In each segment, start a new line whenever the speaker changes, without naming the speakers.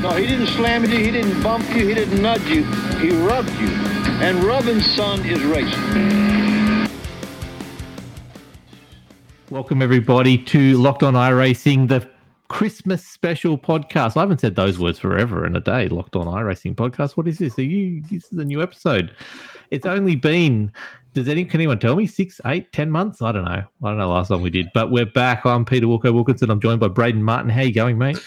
No, he didn't slam you, he didn't bump you, he didn't nudge you, he rubbed you. And rubbing, son, is racing.
Welcome everybody to Locked On iRacing, the Christmas special podcast. I haven't said those words forever and a day. Locked On iRacing podcast. What is this? Are you? This is a new episode. It's only been. Does any can anyone tell me six, eight, ten months? I don't know. I don't know. Last time we did, but we're back. I'm Peter Walker Wilkinson. I'm joined by Braden Martin. How you going, mate?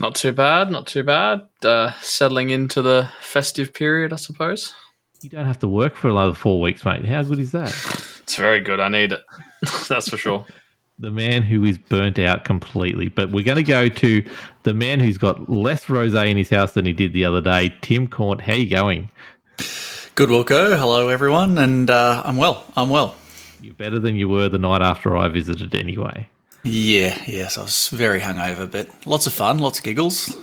Not too bad, not too bad. Uh, settling into the festive period, I suppose.
You don't have to work for another four weeks, mate. How good is that?
It's very good. I need it. That's for sure.
The man who is burnt out completely. But we're going to go to the man who's got less rosé in his house than he did the other day, Tim Corn. How you going?
Good Wilco. Hello, everyone. And uh, I'm well. I'm well.
You're better than you were the night after I visited, anyway.
Yeah, yes, I was very hungover, but lots of fun, lots of giggles.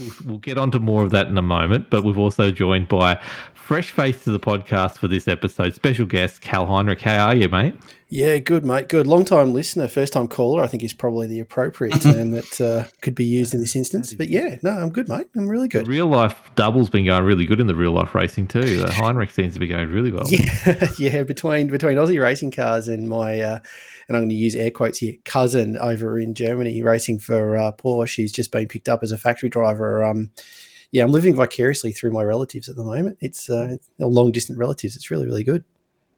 We'll, we'll get on to more of that in a moment, but we've also joined by fresh face to the podcast for this episode, special guest Cal Heinrich. How are you, mate?
Yeah, good, mate. Good. Long time listener, first time caller, I think is probably the appropriate term that uh, could be used in this instance. But yeah, no, I'm good, mate. I'm really good.
The real life double's been going really good in the real life racing too. The Heinrich seems to be going really well.
Yeah, yeah. Between between Aussie racing cars and my uh, and I'm going to use air quotes here, cousin over in Germany racing for uh, Porsche. He's just been picked up as a factory driver. Um, yeah, I'm living vicariously through my relatives at the moment. It's uh, long distant relatives. It's really, really good.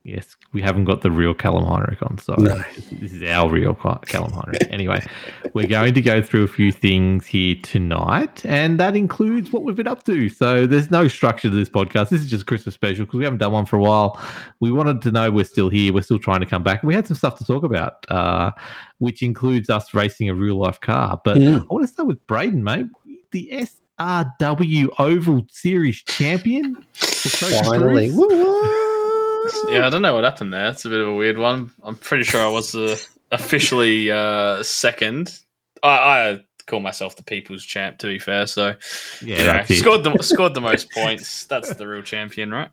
Yes, we haven't got the real Callum Heinrich on. Sorry, no. this is our real Callum Heinrich. anyway, we're going to go through a few things here tonight, and that includes what we've been up to. So there's no structure to this podcast. This is just Christmas special because we haven't done one for a while. We wanted to know we're still here. We're still trying to come back. We had some stuff to talk about, uh, which includes us racing a real life car. But yeah. I want to start with Braden, mate. The SRW Oval Series champion.
Finally.
Yeah, I don't know what happened there. It's a bit of a weird one. I'm pretty sure I was uh, officially uh, second. I, I, call myself the people's champ, to be fair. So, yeah, you know, scored the scored the most points. That's the real champion, right?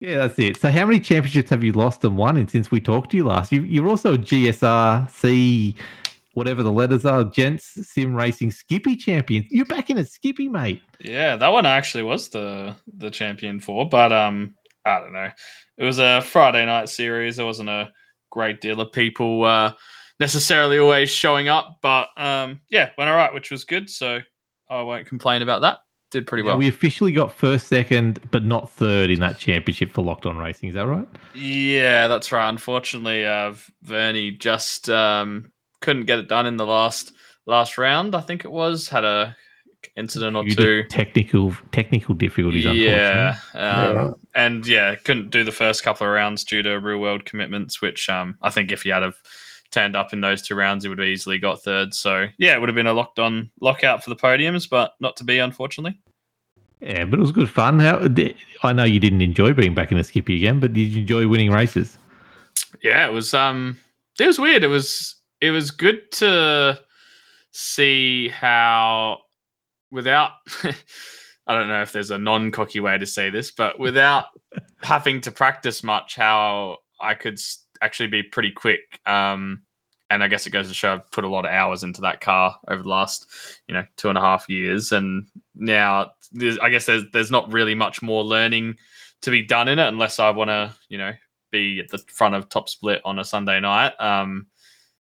Yeah, that's it. So, how many championships have you lost and won in since we talked to you last? You, you're also a GSRC, whatever the letters are, Gents Sim Racing Skippy champion. You're back in a Skippy, mate.
Yeah, that one actually was the the champion for, but um, I don't know it was a Friday night series. There wasn't a great deal of people uh, necessarily always showing up, but um, yeah, went all right, which was good. So I won't complain about that. Did pretty well.
Yeah, we officially got first, second, but not third in that championship for Locked On Racing. Is that right?
Yeah, that's right. Unfortunately, uh, Vernie just um, couldn't get it done in the last last round. I think it was had a incident or two.
Technical technical difficulties.
Yeah, um, yeah, and yeah, couldn't do the first couple of rounds due to real world commitments. Which um, I think if he had have turned up in those two rounds, he would have easily got third. So yeah, it would have been a locked on lockout for the podiums, but not to be, unfortunately.
Yeah, but it was good fun. How I know you didn't enjoy being back in the Skippy again, but did you enjoy winning races?
Yeah, it was. Um, it was weird. It was. It was good to see how without I don't know if there's a non-cocky way to say this, but without having to practice much, how I could actually be pretty quick. Um, and I guess it goes to show I've put a lot of hours into that car over the last, you know, two and a half years, and now I guess there's there's not really much more learning to be done in it unless I want to, you know, be at the front of top split on a Sunday night. Um,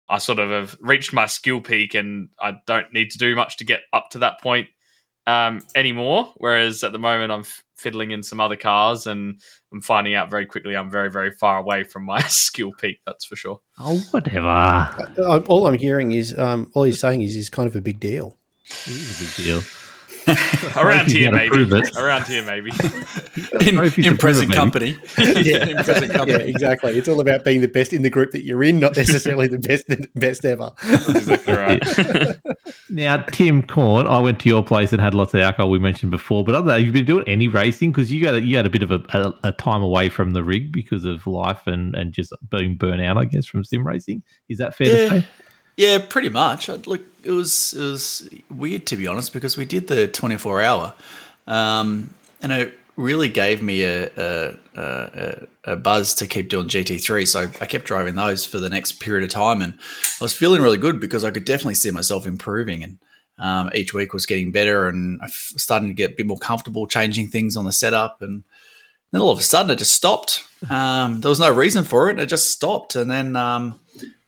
I sort of have reached my skill peak and I don't need to do much to get up to that point um, anymore. Whereas at the moment, I'm fiddling in some other cars and I'm finding out very quickly I'm very, very far away from my skill peak. That's for sure.
Oh, whatever.
Uh, all I'm hearing is um, all he's saying is he's kind of a big deal.
It is a big deal.
Around here, maybe. Around here, maybe.
in, in present company.
yeah. in present company. Yeah, exactly. It's all about being the best in the group that you're in, not necessarily the best best ever.
exactly right.
now, Tim Corn, I went to your place and had lots of alcohol. We mentioned before, but other than you've been doing any racing because you got a, you had a bit of a, a, a, time away from the rig because of life and and just being burnt out, I guess, from sim racing. Is that fair
yeah.
to say?
Yeah, pretty much. Look, it was it was weird to be honest because we did the 24 hour, um, and it really gave me a, a, a, a buzz to keep doing GT3. So I kept driving those for the next period of time, and I was feeling really good because I could definitely see myself improving. And um, each week was getting better, and I f- starting to get a bit more comfortable changing things on the setup, and then all of a sudden it just stopped. Um, there was no reason for it; it just stopped, and then um,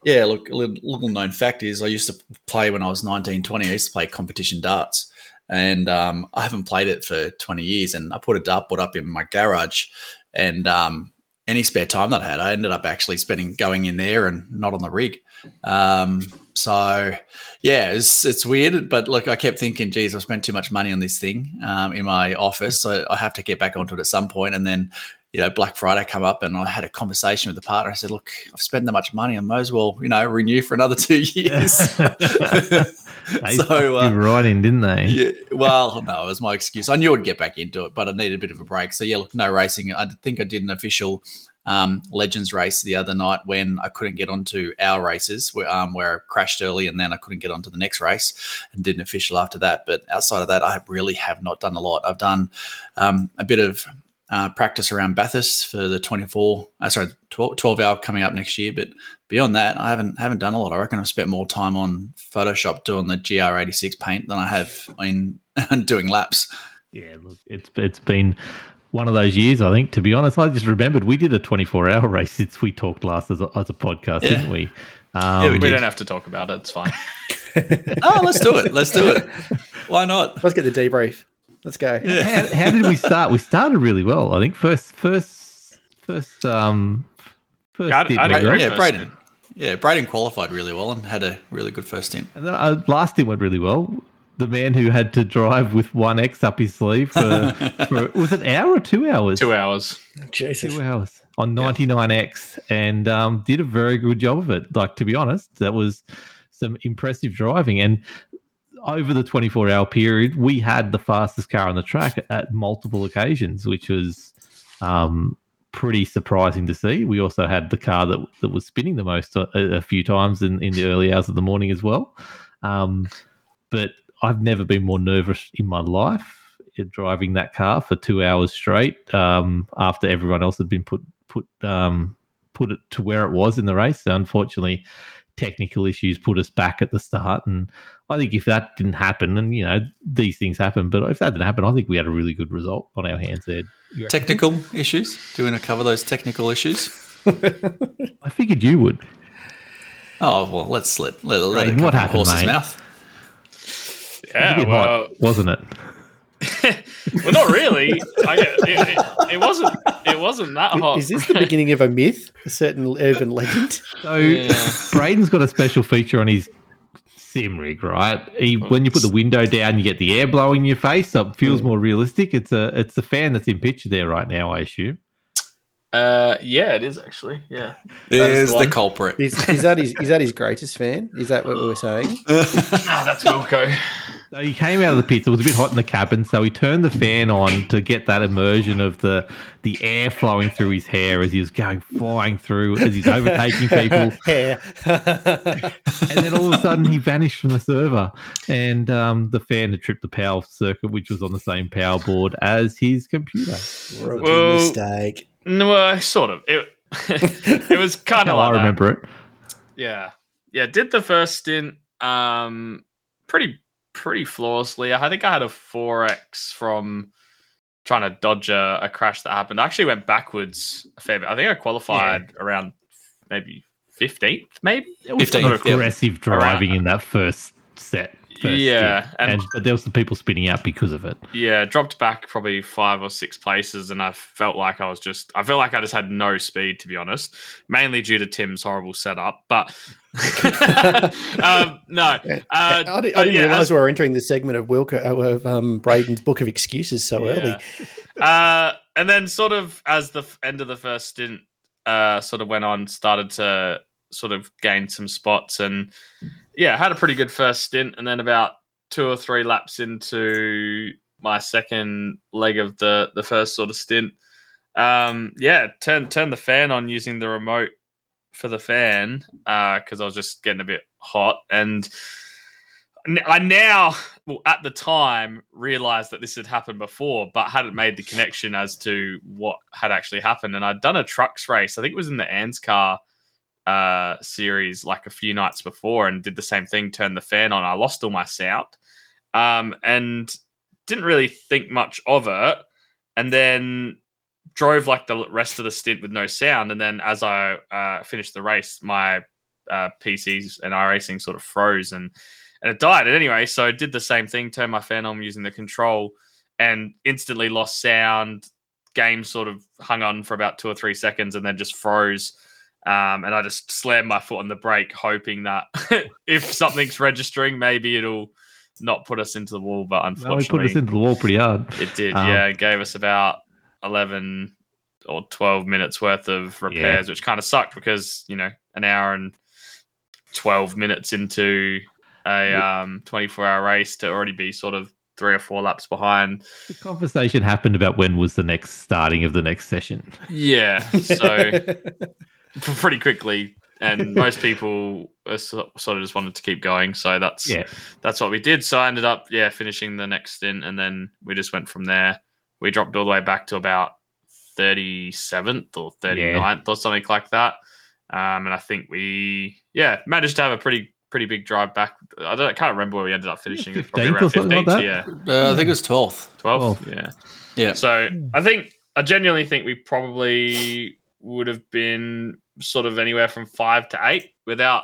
yeah, look, a little, known fact is I used to play when I was 19, 20. I used to play competition darts, and um, I haven't played it for 20 years. And I put a dartboard up in my garage, and um, any spare time that I had, I ended up actually spending going in there and not on the rig. Um, so yeah, it's it's weird, but look, I kept thinking, geez, I've spent too much money on this thing um, in my office, so I have to get back onto it at some point. And then, you know, Black Friday come up, and I had a conversation with the partner. I said, look, I've spent that much money, I might as well, you know, renew for another two years.
They
so uh,
right in, didn't they?
yeah, well, no, it was my excuse. I knew I'd get back into it, but I needed a bit of a break. So yeah, look, no racing. I think I did an official um, Legends race the other night when I couldn't get onto our races, where um, where I crashed early, and then I couldn't get onto the next race, and did an official after that. But outside of that, I really have not done a lot. I've done um, a bit of uh, practice around Bathurst for the 24, uh, sorry, 12, 12 hour coming up next year. But beyond that, I haven't haven't done a lot. I reckon I've spent more time on Photoshop doing the GR86 paint than I have in doing laps.
Yeah, look, it's it's been one of those years. I think, to be honest, I just remembered we did a 24 hour race since we talked last as a, as a podcast,
Yeah.
didn't we? Um,
we
we
did.
don't have to talk about it. It's fine.
Oh, let's do it. Let's do it. Why not?
Let's get the debrief. Let's go.
how, how did we start? We started really well. I think first, first, first, um, first.
Yeah, I-
stint
I
we
don't
got.
agree.
Yeah,
first
Braden. Yeah, Braden qualified really well and had a really good first stint.
And then uh, last stint went really well. The man who had to drive with one X up his sleeve for, for was it an hour or two hours?
Two hours.
Jesus.
Two hours on 99X and um, did a very good job of it. Like, to be honest, that was some impressive driving. And over the 24 hour period, we had the fastest car on the track at multiple occasions, which was um, pretty surprising to see. We also had the car that, that was spinning the most a, a few times in, in the early hours of the morning as well. Um, but I've never been more nervous in my life driving that car for two hours straight um, after everyone else had been put put um, put it to where it was in the race. So unfortunately, technical issues put us back at the start, and I think if that didn't happen, and you know these things happen, but if that didn't happen, I think we had a really good result on our hands there.
Technical issues? Do you want to cover those technical issues?
I figured you would.
Oh well, let's let let, let it
what happened,
horse's
mate?
mouth.
Yeah, well,
hot, wasn't it?
well, not really. I, it, it, it wasn't. It wasn't that hot.
Is this the beginning of a myth? A certain urban legend?
So
Yeah.
Braden's got a special feature on his sim rig, right? When you put the window down, you get the air blowing in your face, so it feels more realistic. It's a it's the fan that's in picture there right now, I assume.
Uh, yeah, it is actually. Yeah.
There's
the
the culprit.
Is, is that his is that his greatest fan? Is that what we were saying?
Ah, that's Wilco.
So he came out of the pits. It was a bit hot in the cabin, so he turned the fan on to get that immersion of the the air flowing through his hair as he was going flying through as he's overtaking people.
Hair.
and then all of a sudden he vanished from the server and um, the fan had tripped the power circuit which was on the same power board as his computer
Rookie
Well-
mistake.
No, uh, sort of. It. it was kind of like
i
that.
remember it
Yeah, yeah. Did the first stint um pretty pretty flawlessly. I think I had a four X from trying to dodge a, a crash that happened. I actually went backwards a fair bit. I think I qualified around maybe fifteenth, maybe.
it was
15,
some
yeah.
aggressive driving in that first set first
Yeah,
stint.
and-
and, but there was some people spinning out because of it
Yeah, dropped back probably five or six places, and I felt like I was just, I felt like I just had no speed, to be honest, mainly due to Tim's horrible setup. But um, no, uh,
I, didn't- I didn't
yeah,
realize
as-
we were entering the segment of Wilco uh, of um, Braden's book of excuses so early.
uh, and then sort of as the end of the first stint uh, sort of went on, started to sort of gain some spots, and yeah, had a pretty good first stint, and then about two or three laps into my second leg of the the first sort of stint, um, yeah, turn turn the fan on using the remote for the fan uh, because I was just getting a bit hot and. I now, well, at the time, realized that this had happened before, but hadn't made the connection as to what had actually happened. And I'd done a trucks race. I think it was in the Ans car uh, series like a few nights before and did the same thing. Turned the fan on. I lost all my sound, um, and didn't really think much of it. And then drove like the rest of the stint with no sound. And then as I uh, finished the race, my uh, PCs and iRacing sort of froze and and it died. And anyway, so I did the same thing, turned my fan on using the control, and instantly lost sound. Game sort of hung on for about two or three seconds and then just froze. Um, and I just slammed my foot on the brake, hoping that if something's registering, maybe it'll not put us into the wall. But
No,
unfortunately,
put us into the wall pretty hard.
it did,
Um,
yeah. It gave us about 11 or 12 minutes worth of repairs, which kind of sucked because, you know, an hour and 12 minutes into a um, 24 hour race to already be sort of three or four laps behind.
The conversation happened about when was the next starting of the next session.
Yeah. So pretty quickly. And most people sort of just wanted to keep going. So that's
Yeah.
that's what we did. So I ended up, yeah, finishing the next stint, and then we just went from there. We dropped all the way back to about 37th or 39th or something like that. Um, and I think we, yeah, managed to have a pretty pretty big drive back. I don't, I can't remember where we ended up finishing. It was probably around
something like
15th. Yeah,
Uh, I think it was 12th.
12th.
Twelve.
Yeah.
Yeah.
So I think I genuinely think we probably would have been sort of anywhere from five to eight without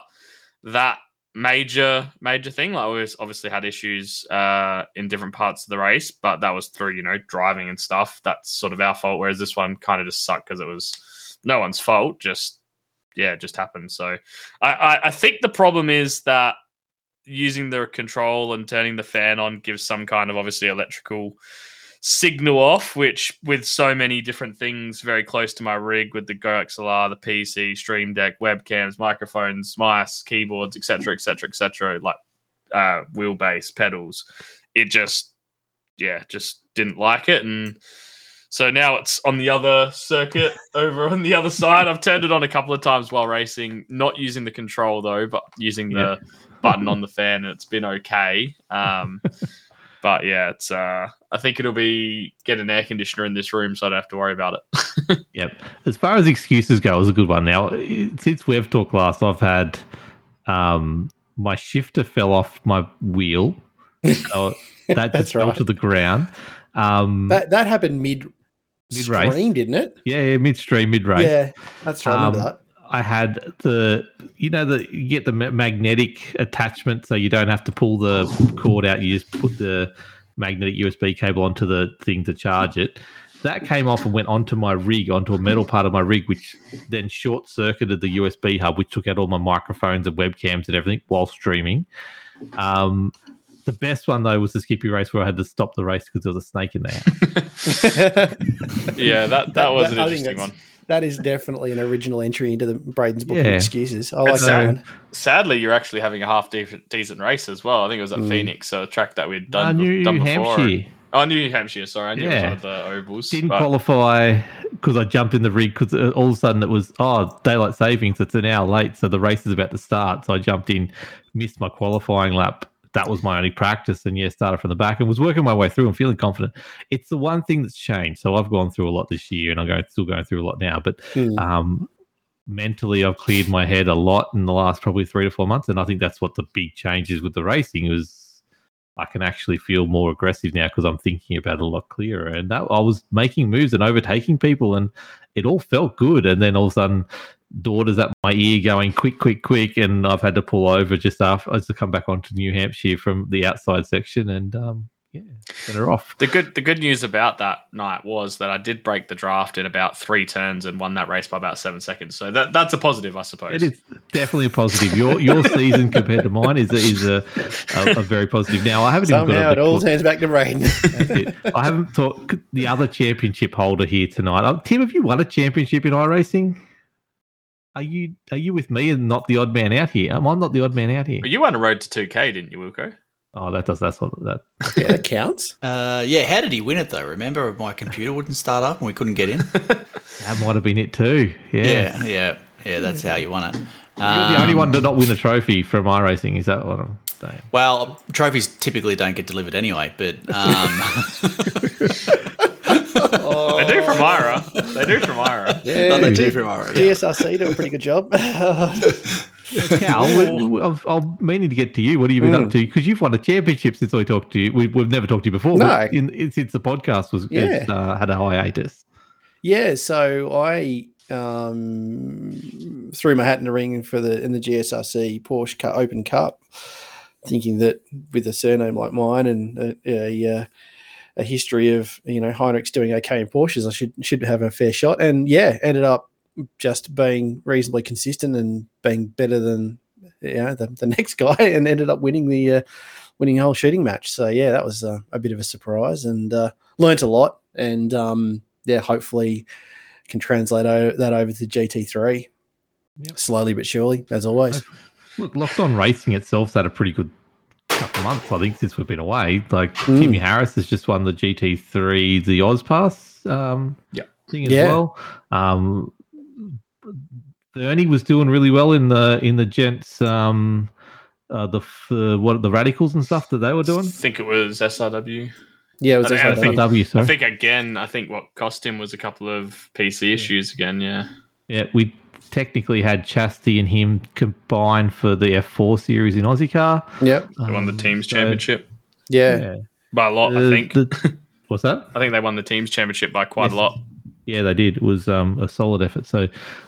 that major major thing. Like we obviously had issues uh, in different parts of the race, but that was through you know driving and stuff. That's sort of our fault. Whereas this one kind of just sucked because it was no one's fault. Just yeah, it just happened. So I, I I think the problem is that using the control and turning the fan on gives some kind of obviously electrical signal off, which with so many different things very close to my rig with the Go XLR, the PC, Stream Deck, webcams, microphones, mice, keyboards, etc., etc., etc., like uh, wheelbase, pedals, it just yeah, just didn't like it, and so now it's on the other circuit over on the other side. I've turned it on a couple of times while racing, not using the control though, but using the button on the fan, and it's been okay. Um, but yeah, it's uh, I think it'll be get an air conditioner in this room, so I don't have to worry about it.
Yep. As far as excuses go, it was a good one. Now, since we've talked last, I've had um, my shifter fell off my wheel. So that
That's
just fell
right.
to the ground. Um,
that that happened mid
Mid-race.
stream, didn't it?
yeah, yeah, midstream, mid race.
Yeah, that's right. I remember
Um,
that.
I had the, you know, the you get the magnetic attachment, so you don't have to pull the cord out. You just put the magnetic USB cable onto the thing to charge it. That came off and went onto my rig, onto a metal part of my rig, which then short circuited the USB hub, which took out all my microphones and webcams and everything while streaming. Um, the best one though was the Skippy race where I had to stop the race because there was a snake in there.
yeah, that that was an
I
interesting one.
That is definitely an original entry into the Braden's book of
Yeah.
excuses. I like
It's,
that
uh,
one.
Sadly, you're actually having a half decent, decent race as well. I think it was at
Mm.
Phoenix, so a track that we'd
Uh,
done,
New
done before.
Hampshire.
Oh, New Hampshire. Sorry, I knew it was
Yeah.
one of the ovals.
didn't
but-
qualify because I jumped in the rig because all of a sudden it was oh daylight savings. It's an hour late, so the race is about to start. So I jumped in, missed my qualifying lap. That was my only practice, and yeah, started from the back and was working my way through and feeling confident. It's the one thing that's changed. So I've gone through a lot this year, and I'm going still going through a lot now. But
Hmm.
um, mentally, I've cleared my head a lot in the last probably three to four months, and I think that's what the big change is with the racing is I can actually feel more aggressive now because I'm thinking about it a lot clearer. And that I was making moves and overtaking people, and it all felt good. And then all of a sudden, daughters at my ear going quick, quick, quick, and I've had to pull over just after I just to come back onto New Hampshire from the outside section, and um, yeah, get her off.
The good the good news about that night was that I did break the draft in about three turns and won that race by about seven seconds. So that that's a positive, I suppose.
It is definitely a positive. Your your season compared to mine is a, is a, a, a very positive. Now I haven't even
Somehow
got
it all turns back to Braden.
That's it. I haven't talked the other championship holder here tonight. Oh, Tim, have you won a championship in iRacing? Are you are you with me and not the odd man out here? Am I not the odd man out here?
But you won a road to 2K, didn't you, Wilco?
Oh, that does that's what that.
yeah, that counts.
Uh, yeah, how did he win it though? Remember, my computer wouldn't start up and we couldn't get in.
That might have been it too. Yeah,
yeah, yeah, yeah. That's how you won it.
you're the only
Um,
one to not win a trophy from iRacing. Is that what I'm saying?
Well, trophies typically don't get delivered anyway, but um,
I do from Myra. They do from Ira.
Yeah,
Oh, they
G-
do from Ira, yeah.
GSRC do a pretty good job.
Cal, we- we- I've- I'm meaning to get to you. What have you been
Mm.
up to? Because you've won a championship since I talked to you. We, we've never talked to you before.
No.
but in, in- since the podcast was
Yeah.
uh, had a hiatus.
Yeah, so I um, threw my hat in the ring for the in the GSRC Porsche Cup, Open Cup, thinking that with a surname like mine and a, a, uh, a history of you know Heinrichs doing okay in Porsches, I should should have a fair shot. And yeah, ended up just being reasonably consistent and being better than you know the, the next guy, and ended up winning the uh, winning the whole shooting match. So yeah, that was uh, a bit of a surprise and uh, learnt a lot. And um, yeah, hopefully can translate o- that over to GT3
Yep.
slowly but surely, as always.
Look, Locked On Racing itself's had a pretty good couple months, I think, since we've been away. Like
Mm.
Timmy Harris has just won the GT3, the Ozpass um,
Yep.
thing as
Yeah.
well. Um, Ernie was doing really well in the in the gents, um, uh, the uh, what the radicals and stuff that they were doing.
I
doing.
think it was SRW.
Yeah, it was
I
also
think-
done.
W,
I
sorry.
think again, I think what cost him was a couple of PC issues again. Yeah.
Yeah, we technically had Chastity and him combined for the F4 series in Aussie car.
Yep.
They won the
Um,
teams
so,
championship
Yeah.
by a lot, I
uh,
think.
the- what's that?
I think they won the teams championship by quite
Yes.
a lot.
Yeah, they did. It was um, a solid effort. So,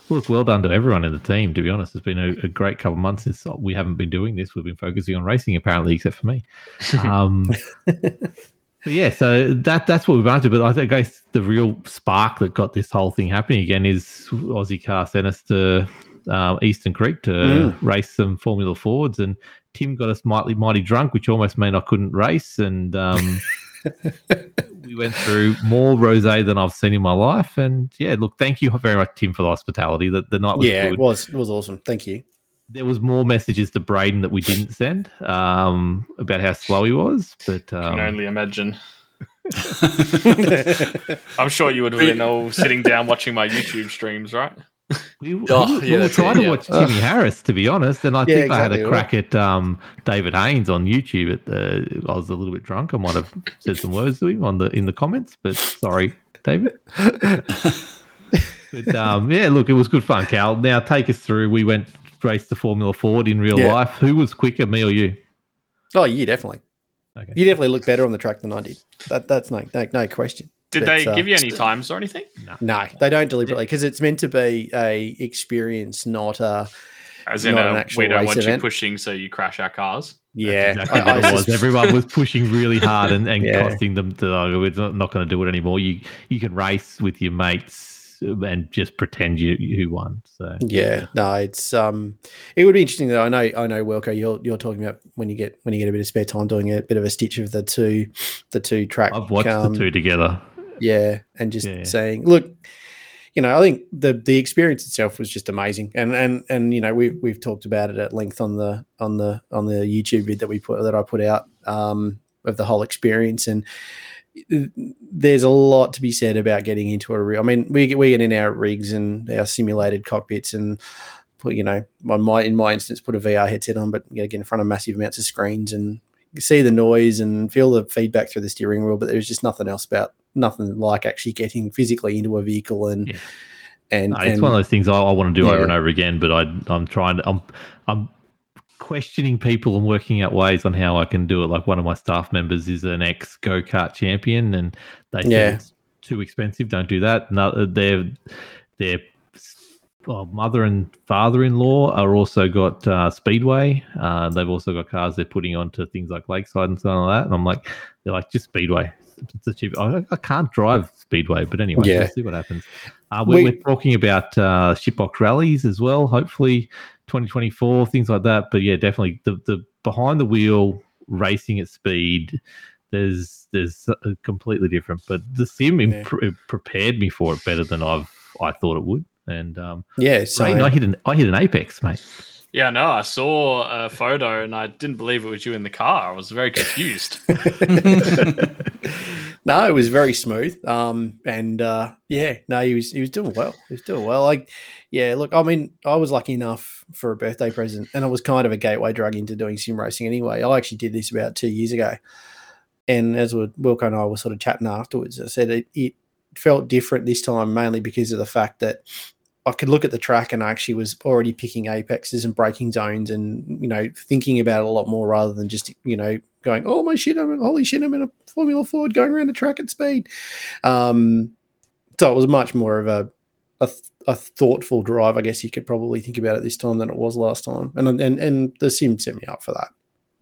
look, well done to everyone in the team. To be honest, it's been a, a great couple of months since we haven't been doing this. We've been focusing on racing, apparently, except for me. Um, but yeah, so that that's what we've to. But I think I guess the real spark that got this whole thing happening again is Aussie Car sent us to uh, Eastern Creek to
Mm.
race some Formula Fords, and Tim got us mighty mighty drunk, which almost meant I couldn't race, and. Um, we went through more rosé than I've seen in my life, and yeah, look, thank you very much, Tim, for the hospitality. That the night was
Yeah,
good.
it was. It was awesome. Thank you.
There was more messages to Braden that we didn't send um, about how slow he was, but
I
um,
can only imagine. I'm sure you would have been all sitting down watching my YouTube streams, right?
we, we,
Oh,
we
yeah,
were trying
it,
to
yeah.
watch Timmy Harris, to be honest, and I
Yeah,
think I had
exactly
a
right.
crack at um, David Haynes on YouTube. At the, I was a little bit drunk. I might have said some words to him on the in the comments, but sorry, David. But um, yeah, look, it was good fun, Cal. Now take us through. We went raced the Formula Ford in real
Yeah.
life. Who was quicker, me or you?
Oh, you definitely.
Okay.
You definitely look better on the track than I did. That that's no no, no question.
Did
But,
they
uh,
give you any times or anything?
No, they don't deliberately because it's meant to be a experience, not a
As in,
Not an
a,
actual
we don't
race
want
event.
you pushing so you crash our cars.
yeah.
Exactly
I- I
was.
sus-
Everyone was pushing really hard and, and
Yeah.
costing them to. Oh, we're not, not going to do it anymore. You you can race with your mates and just pretend you you won. So
Yeah, no, it's um, it would be interesting though. I know, I know, Wilco, you're you're talking about when you get when you get a bit of spare time doing a bit of a stitch of the two, the two track.
I've watched
um,
the two together.
Yeah, and just
Yeah.
saying, look, you know, I think the the experience itself was just amazing, and and and you know, we've we've talked about it at length on the on the on the YouTube vid that we put that I put out um, of the whole experience, and there's a lot to be said about getting into a real. I mean, we get we get in our rigs and our simulated cockpits and. Put, you know, on my in my instance, put a VR headset on, but you know, get in front of massive amounts of screens and see the noise and feel the feedback through the steering wheel. But there's just nothing else about nothing like actually getting physically into a vehicle and
Yeah.
and,
No, it's
and
one of those things I, I want to do over and over again, but I, I'm trying to, I'm, I'm questioning people and working out ways on how I can do it. Like one of my staff members is an ex go kart champion, and they said
Yeah.
it's too expensive. Don't do that. No, their their mother and father-in-law are also got uh, speedway. Uh, they've also got cars they're putting onto things like Lakeside and something like that. And I'm like, they're like just speedway. It's a cheap. I, I can't drive speedway, but anyway,
Yeah.
we'll see what happens. Uh, we,
We-
we're talking about uh, Shitbox rallies as well. Hopefully, 2024 things like that. But yeah, definitely the the behind the wheel racing at speed. There's there's uh, completely different, but the sim
Yeah.
impre- prepared me for it better than I've I thought it would. And um,
yeah, so
Braden, I hit an I hit an apex, mate.
Yeah, no, I saw a photo and I didn't believe it was you in the car. I was very confused.
no, it was very smooth. Um, and uh, yeah, no, he was he was doing well. He was doing well. Like, yeah, look, I mean, I was lucky enough for a birthday present, and it was kind of a gateway drug into doing sim racing anyway. I actually did this about two years ago, and as we, Wilco and I were sort of chatting afterwards, I said it, it felt different this time, mainly because of the fact that I could look at the track and I actually was already picking apexes and braking zones and you know thinking about it a lot more rather than just you know going oh my shit I'm holy shit I'm in a Formula Ford going around the track at speed. Um, so it was much more of a, a a thoughtful drive, I guess you could probably think about it this time than it was last time, and and and the sim set me up for that.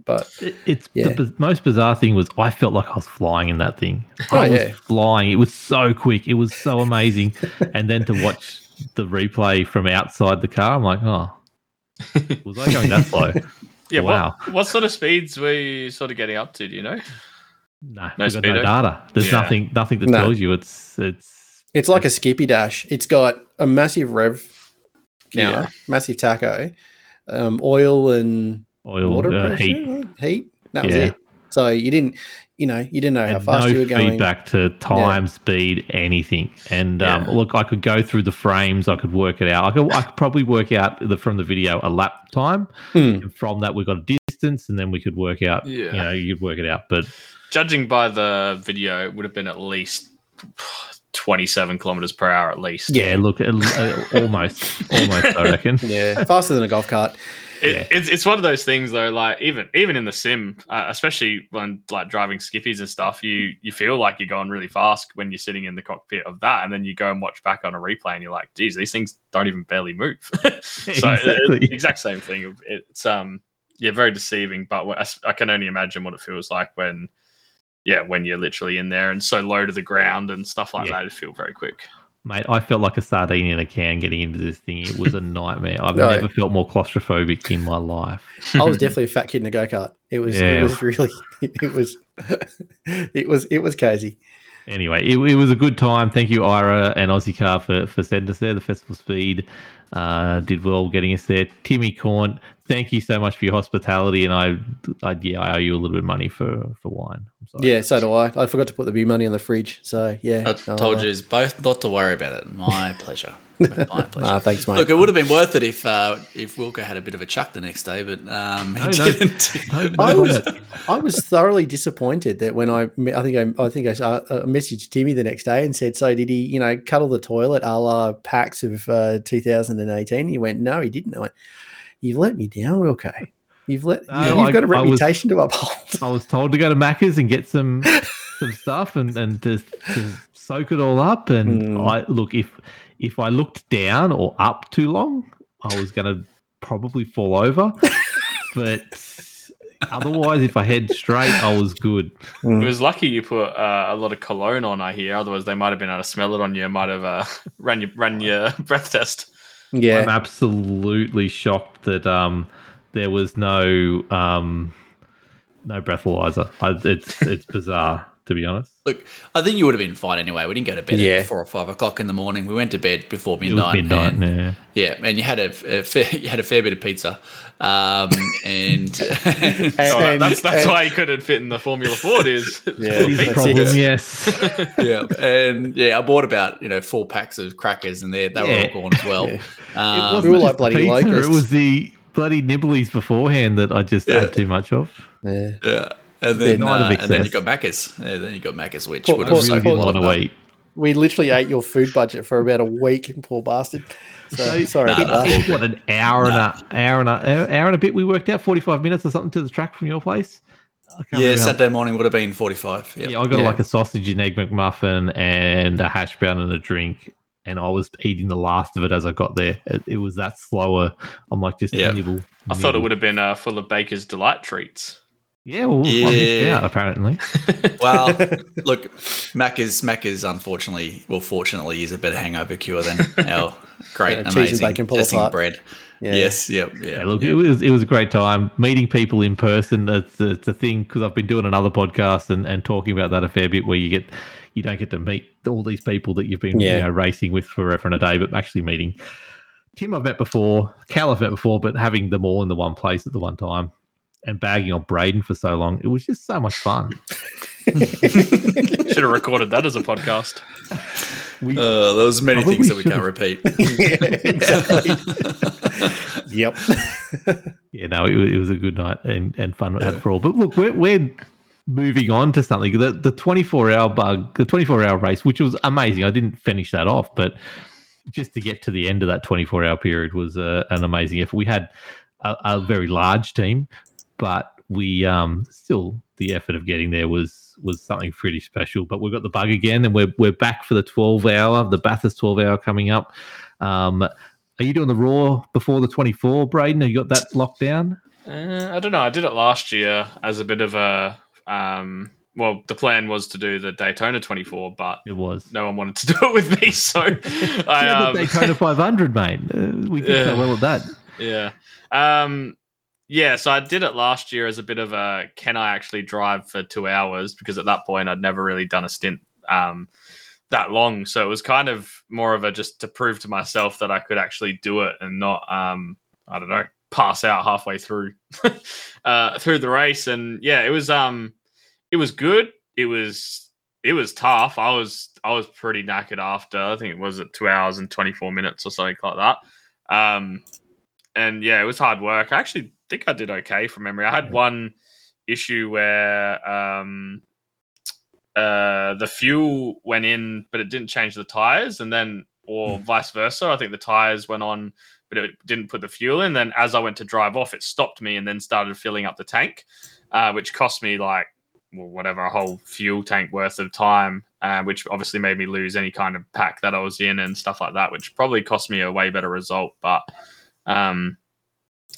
But
It's
Yeah.
the b- most bizarre thing was I felt like I was flying in that thing.
Oh,
I was
yeah.
flying. It was so quick. It was so amazing. and then to watch the replay from outside the car, I'm like, oh, was I going that slow?
Yeah.
Wow.
What, what sort of speeds were you sort of getting up to? Do you know?
No,
No
we've got no data. There's
Yeah.
nothing, nothing that
No.
tells you. It's, it's.
it's like a Skippy Dash. It's got a massive rev counter,
Yeah.
massive tacho, um, oil and
Oil,
water
uh,
pressure,
heat.
heat. That was
Yeah.
it. So you didn't, you know, you didn't know how fast
no
you were going.
feedback to time, speed, anything. And um, look, I could go through the frames. I could work it out. I could, I could probably work out the, from the video a lap time.
Hmm.
And from that, we got a distance, and then we could work out.
Yeah.
You know, you'd work it out. But
Judging by the video, it would have been at least 27 kilometers per hour at least.
yeah, look, uh, almost, almost. I reckon.
Yeah, faster than a golf cart.
It,
Yeah.
it's it's one of those things though. Like even even in the sim, uh, especially when like driving skippies and stuff, you you feel like you're going really fast when you're sitting in the cockpit of that, and then you go and watch back on a replay, and you're like, "Geez, these things don't even barely move." so
Exactly.
it- exact same thing. It's um yeah, very deceiving. But I, I can only imagine what it feels like when yeah when you're literally in there and so low to the ground and stuff like
Yeah.
that. It feel very quick.
Mate, I felt like a sardine in a can getting into this thing. It was a nightmare. I've
Right.
never felt more claustrophobic in my life.
I was definitely a fat kid in a go kart. It was.
Yeah.
It was really. It was. It was. It was crazy.
Anyway, it, it was a good time. Thank you, Ira and Aussie Car for, for sending us there. The Festival Speed uh, did well getting us there. Timmy Corn, thank you so much for your hospitality. And I, I yeah, I owe you a little bit of money for, for wine. I'm sorry.
Yeah, so do I. I forgot to put the beer money on the fridge. So yeah,
I
I'll,
told
uh,
you both not to worry about it. My pleasure. My pleasure.
Ah, thanks, mate.
Look, it would have been worth it if uh, if Wilco had a bit of a chuck the next day, but um, he
No, no.
didn't.
No,
I
no,
was. I was thoroughly disappointed that when I, I think I, I think I saw a messaged Timmy the next day and said, "So did he, you know, cuddle the toilet a la packs of uh, 2018?" He went, "No, he didn't." I went, "You've let me down, okay. You've let
No,
you, have
I-
got a
I was-
reputation to uphold."
I was told to go to Macca's and get some some stuff and and to, to soak it all up. And
Mm.
I look if if I looked down or up too long, I was going to probably fall over. but otherwise, if I head straight, I was good.
Mm.
It was lucky you put uh, a lot of cologne on. I hear. Otherwise, they might have been able to smell it on you. Might have uh, ran your ran your breath test.
I'm absolutely shocked that um there was no um no breathalyzer. I, it's it's bizarre to be honest.
Look, I think you would have been fine anyway. We didn't go to bed
Yeah.
at four or five o'clock in the morning. We went to bed before
It was
midnight.
midnight.
and-
Yeah.
yeah, and you had a, a fair, you had a fair bit of pizza, um, and
And-
So that- that's that's
and-
why he couldn't fit in the Formula Ford. Is
Yeah,
the problem. Yes.
yeah, and yeah, I bought about you know four packs of crackers, and they they were
Yeah.
all gone as well.
Yeah.
Um,
We were like bloody
pizza. It was the bloody nibblies beforehand that I just
Yeah.
had too much of.
Yeah.
Yeah. Yeah, and then uh, and then you
excess.
got Macca's, yeah, then you got Macca's, which
Poor-
would
poor-
have
really
soaked
didn't
a lot of
to
that.
eat.
We literally ate your food budget for about a week, poor bastard. So, sorry
Nah,
about
nah.
What an hour and a hour and a hour and a bit we worked out, forty five minutes or something to the track from your place.
Yeah,
remember how-
Saturday morning would have been forty-five. Yep.
Yeah, I got
Yeah.
like a sausage and egg McMuffin and a hash brown and a drink. And I was eating the last of it as I got there. It, it was that slower. I'm like, just
Yeah.
nibble.
I thought it would have been uh, full of Baker's delight treats.
Yeah, well, I
Yeah.
out apparently.
Well, look, Macca's Mac is unfortunately, well, fortunately, is a better hangover cure than our great,
Yeah, cheese and
amazing
bacon pull apart.
bread.
Yeah.
Yes, yep, yeah.
Yeah, look, it was it was a great time meeting people in person. That's it's a thing because I've been doing another podcast and, and talking about that a fair bit, where you get you don't get to meet all these people that you've been you know, racing with forever and a day, but actually meeting Tim I've met before, Cal I've met before, but having them all in the one place at the one time and bagging on Braden for so long, it was just so much fun.
Should have recorded that as a podcast.
We,
Uh, there was many
Probably
things that we can't repeat.
exactly. yep.
yeah, no, it, was- it was a good night and, and fun we had for all. But look, we're, we're moving on to something, the the 24 hour bug, the 24 hour race, which was amazing. I didn't finish that off, but just to get to the end of that 24 hour period was uh, an amazing effort. We had a, a very large team, but we um, still the effort of getting there was was something pretty special. But we've got the bug again, and we're we're back for the 12 hour, the Bathurst 12 hour coming up. Um, are you doing the Roar before the 24, Braden? Have you got that locked down?
Uh, I don't know. I did it last year as a bit of a. Um, well, the plan was to do the Daytona 24, but
It was.
no one wanted to do it with me. So, I, um,
the Daytona 500, mate. Uh, we did so
Yeah.
well at that.
Yeah. Um yeah, so I did it last year as a bit of a can I actually drive for 2 hours because at that point I'd never really done a stint um that long. So it was kind of more of a just to prove to myself that I could actually do it and not um I don't know, pass out halfway through uh through the race and yeah, it was um it was good. It was it was tough. I was I was pretty knackered after. I think it was at 2 hours and 24 minutes or something like that. Um and yeah, it was hard work. I actually think I did okay from memory. I had one issue where um, uh, the fuel went in, but it didn't change the tires, and then or vice versa. I think the tires went on, but it didn't put the fuel in. Then as I went to drive off, it stopped me and then started filling up the tank, uh, which cost me like well, whatever a whole fuel tank worth of time, uh, which obviously made me lose any kind of pack that I was in and stuff like that, which probably cost me a way better result, but um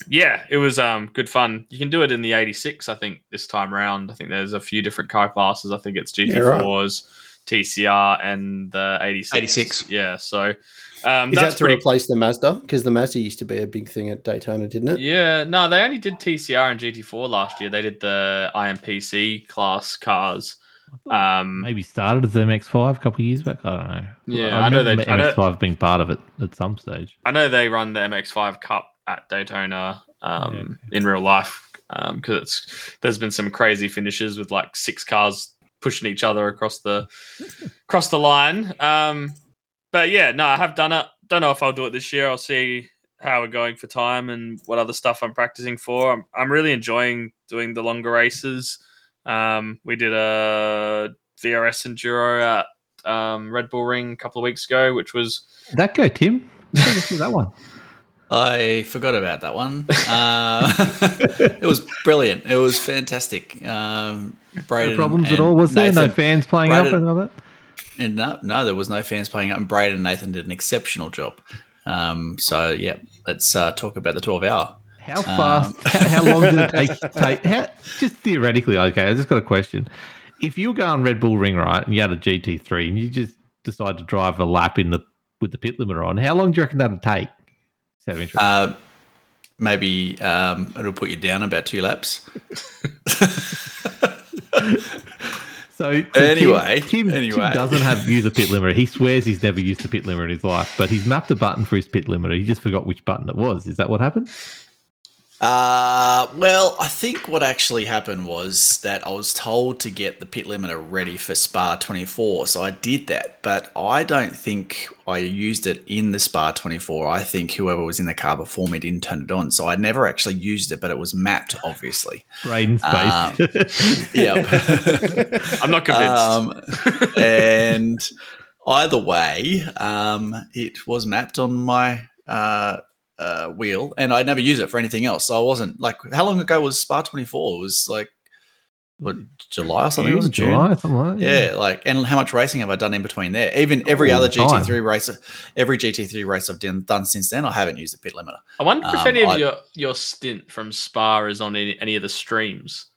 yeah it was um good fun you can do it in the 86 i think this time round i think there's a few different car classes i think it's
Yeah, right.
gt4s tcr and the 86
86.
yeah so um
Is
that's
that to
pretty
replace the Mazda? Because the Mazda used to be a big thing at Daytona, didn't it?
yeah no they only did tcr and gt4 last year they did the impc class cars um
Maybe started as the MX5 a couple of years back. I don't know.
Yeah, I know they- I know-
MX5 being part of it at some stage.
I know they run the MX5 Cup at Daytona um, in real life because it's there's been some crazy finishes with like six cars pushing each other across the across the line. Um, but yeah, no, I have done it. Don't know if I'll do it this year. I'll see how we're going for time and what other stuff I'm practicing for. I'm I'm really enjoying doing the longer races. Um, we did a VRS enduro at um, Red Bull Ring a couple of weeks ago, which was
that go, Tim? That one.
I forgot about that one. Uh, it was brilliant. It was fantastic. Um, Braden
No problems at all, was there? No fans playing up
Braden-
and all that?
And no, no, there was no fans playing up. And Braden and Nathan did an exceptional job. Um, so yeah, let's uh, talk about the twelve hour.
How fast? how, how long did it take? take how, just theoretically, okay. I just got a question. If you were going Red Bull Ring right, and you had a GT3, and you just decide to drive a lap in the with the pit limiter on, how long do you reckon that'd take?
Uh, maybe um, it'll put you down about two laps.
So, so
Anyway,
Tim, Tim
anyway.
doesn't have use a pit limiter. He swears he's never used a pit limiter in his life, but he's mapped a button for his pit limiter. He just forgot which button it was. Is that what happened?
Uh, well, I think what actually happened was that I was told to get the pit limiter ready for Spa 24, so I did that. But I don't think I used it in the Spa 24. I think whoever was in the car before me didn't turn it on, so I never actually used it, but it was mapped, obviously.
Braden
Um,
space.
Yeah.
I'm not convinced.
Um, and either way, um, it was mapped on my uh, uh, wheel, and I'd never use it for anything else. So I wasn't like, how long ago was Spa twenty four? It was like what July or something?
June,
was June?
July, something like that.
Yeah, like, and how much racing have I done in between there? Even every
All
other. GT3 race, every GT3 race I've done, done since then, I haven't used the pit limiter.
I wonder if
Um,
any of your your stint from Spa is on any, any of the streams.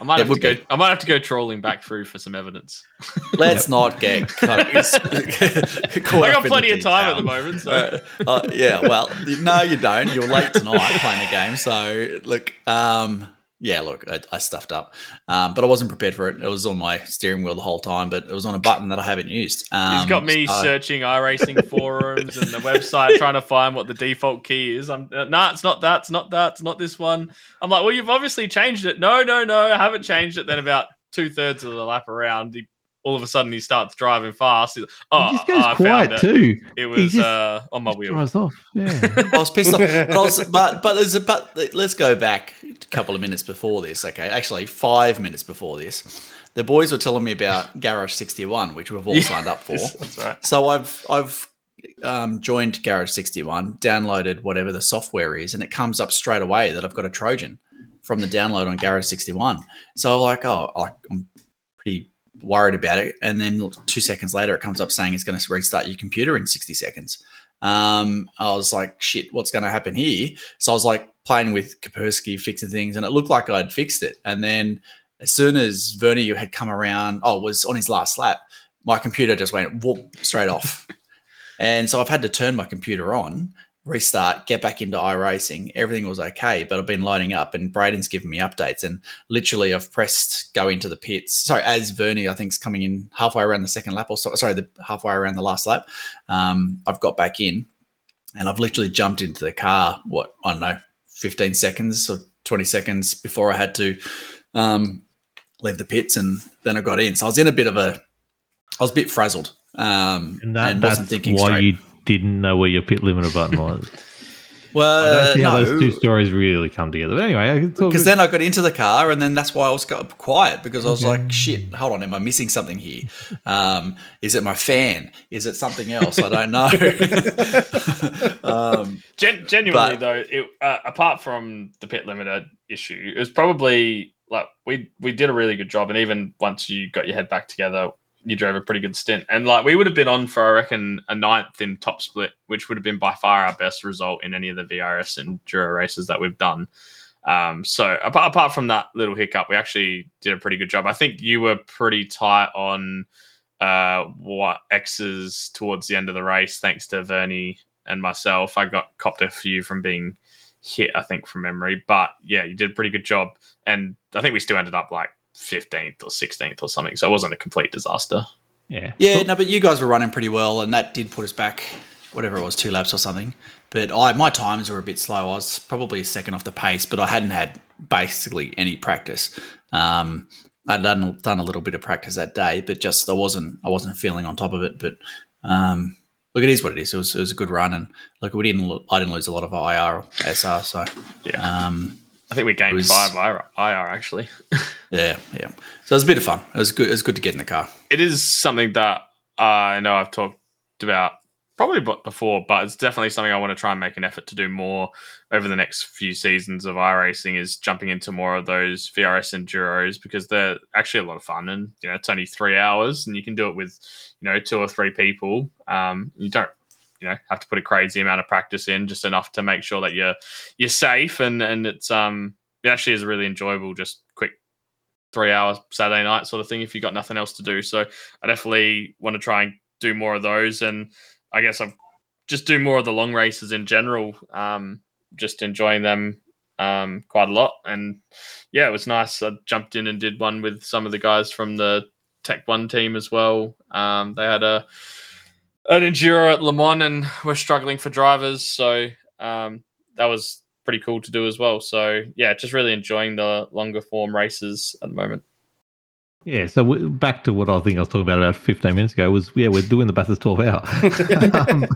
I might have to go.
be.
I might have to go trolling back through for some evidence.
Let's not get caught
I got plenty of time at the moment, so
Uh, uh, yeah, well, no, you don't. You're late tonight playing a game. So, look, um, yeah, look, I, I stuffed up, um, but I wasn't prepared for it. It was on my steering wheel the whole time, but it was on a button that I haven't used. Um,
he's got me
so-
searching iRacing forums and the website trying to find what the default key is. I'm uh, nah, it's not that. It's not that. It's not this one. I'm like, well, you've obviously changed it. No, no, no, I haven't changed it. Then about two thirds of the lap around, he all of a sudden he starts driving fast. He's, oh,
he just goes
I found
quiet
it.
too.
It was
just-
uh, on my wheel.
Drives off. Yeah.
I was pissed off. But, was, but but there's a but let's go back a couple of minutes before this. Okay, actually five minutes before this, the boys were telling me about Garage 61, which we've all
Yeah.
signed up for.
That's right.
So I've I've um, joined Garage 61, downloaded whatever the software is, and it comes up straight away that I've got a Trojan from the download on Garage 61. So I'm like, oh, I'm pretty worried about it. And then two seconds later, it comes up saying it's going to restart your computer in 60 seconds. Um, I was like, shit, what's going to happen here? So I was like playing with Kaspersky, fixing things, and it looked like I'd fixed it. And then as soon as Vernie had come around, oh, was on his last lap, my computer just went whoop straight off. and so I've had to turn my computer on, restart, get back into iRacing. Everything was okay, but I've been loading up and Braden's given me updates. And literally, I've pressed go into the pits. Sorry, as Vernie, I think, is coming in halfway around the second lap, or so, sorry, the halfway around the last lap. Um, I've got back in and I've literally jumped into the car, what, I don't know, 15 seconds or 20 seconds before I had to um, leave the pits. And then I got in. So I was in a bit of a, I was a bit frazzled um,
And that,
and
that's
wasn't thinking
why
straight.
you didn't know where your pit limiter button was. I
well,
don't see how
no,
those two stories really come together. But anyway,
because then I got into the car, and then that's why I was quiet because I was
Okay.
like, "Shit, hold on, am I missing something here? Um, is it my fan? Is it something else? I don't know." um,
Gen- genuinely
But-
though, it, uh, apart from the pit limiter issue, it was probably like we we did a really good job, and even once you got your head back together, you drove a pretty good stint. And like we would have been on for I reckon a ninth in top split, which would have been by far our best result in any of the VRS and Dura races that we've done. Um, so apart, apart from that little hiccup, we actually did a pretty good job. I think you were pretty tight on uh, what X's towards the end of the race, thanks to Vernie and myself. I got copped a few from being hit, I think, from memory. But yeah, you did a pretty good job. And I think we still ended up like 15th or 16th or something. So it wasn't a complete disaster.
yeah.
yeah, no, but you guys were running pretty well, and that did put us back, whatever it was, two laps or something. But I, my times were a bit slow. I was probably a second off the pace, but I hadn't had basically any practice. Um, I'd done done a little bit of practice that day, but just I wasn't I wasn't feeling on top of it. But um, look, it is what it is. It was it was a good run, and look, we didn't lo- I didn't lose a lot of IR or SR, so
Yeah.
um,
I think we gained
was-
five IR, IR actually.
yeah, yeah. So it was a bit of fun. It was good. It was good to get in the car.
it is something that I know I've talked about probably before, but it's definitely something I want to try and make an effort to do more over the next few seasons of iRacing is jumping into more of those VRS enduros because they're actually a lot of fun and you know it's only three hours and you can do it with you know two or three people. Um, you don't you know have to put a crazy amount of practice in, just enough to make sure that you're you're safe and and it's um it actually is really enjoyable, just quick three hours Saturday night sort of thing if you've got nothing else to do. So I definitely want to try and do more of those. And I guess I've just do more of the long races in general. Um, just enjoying them um, quite a lot. And yeah, it was nice. I jumped in and did one with some of the guys from the Tech One team as well. Um, they had a an enduro at Le Mans and we're struggling for drivers. So um, that was pretty cool to do as well. So yeah, just really enjoying the longer form races at the moment.
Yeah, so we, back to what I think I was talking about about 15 minutes ago was yeah, we're doing the Bathurst 12 hour. um,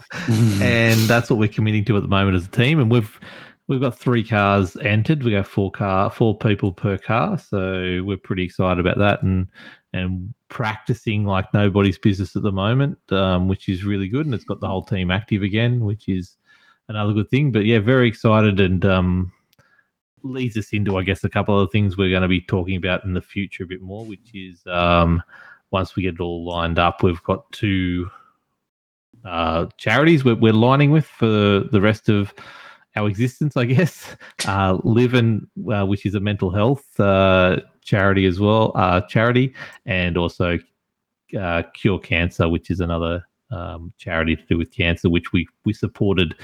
and that's what we're committing to at the moment as a team. And we've we've got three cars entered. We got four car, four people per car. So we're pretty excited about that and and practicing like nobody's business at the moment, um, which is really good. And it's got the whole team active again, which is another good thing. But yeah, very excited and um leads us into, I guess, a couple of things we're going to be talking about in the future a bit more, which is um, once we get it all lined up, we've got two uh, charities we're, we're lining with for the rest of our existence, I guess. Uh, Live and uh, which is a mental health uh, charity as well, uh, charity, and also uh, Cure Cancer, which is another um, charity to do with cancer, which we we supported.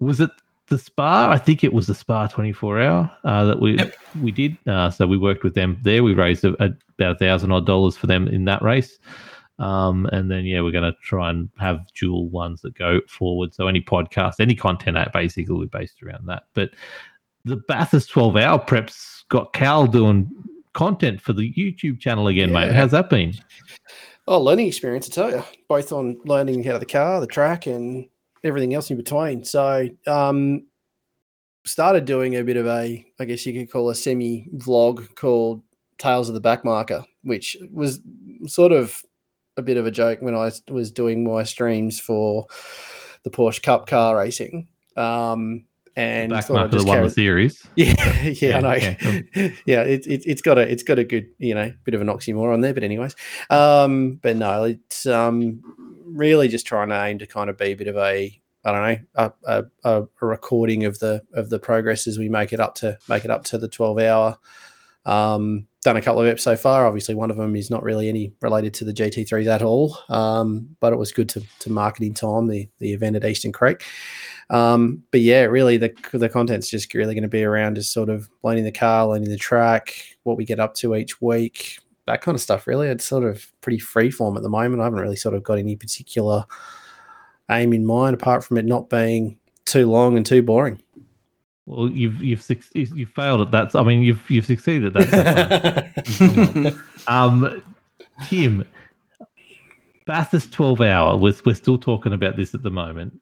Was it the Spa? I think it was the Spa 24 hour uh, that we
Yep.
we did. Uh, so we worked with them there. We raised a, a, about a thousand odd dollars for them in that race. Um, and then yeah, we're going to try and have dual ones that go forward. So any podcast, any content out basically will be based around that. But the Bathurst 12 hour preps got Cal doing content for the YouTube channel again, mate. How's that been?
Oh, learning experience, I tell you, both on learning how to the car, the track, and everything else in between. So, um, started doing a bit of a, I guess you could call a semi vlog called Tales of the Backmarker, which was sort of a bit of a joke when I was doing my streams for the Porsche Cup car racing. Um, and
Back
thought I'd
the
just
one
carry-
the series.
yeah, yeah, I know.
Yeah,
Yeah, it, it, it's got a it's got a good you know bit of an oxymoron there, but anyways, um, but no, it's um really just trying to aim to kind of be a bit of a I don't know a, a, a, a recording of the of the progress as we make it up to make it up to the twelve hour. Um, done a couple of eps so far. Obviously, one of them is not really any related to the GT3s at all, um, but it was good to to market in time the the event at Eastern Creek. Um, but yeah, really the the content's just really going to be around just sort of learning the car, learning the track, what we get up to each week, that kind of stuff. Really, it's sort of pretty free form at the moment. I haven't really sort of got any particular aim in mind apart from it not being too long and too boring.
Well, you've you've suc- you've failed at that. I mean, you've you've succeeded at that. so um, Tim, Bathurst twelve hour. We're we're still talking about this at the moment.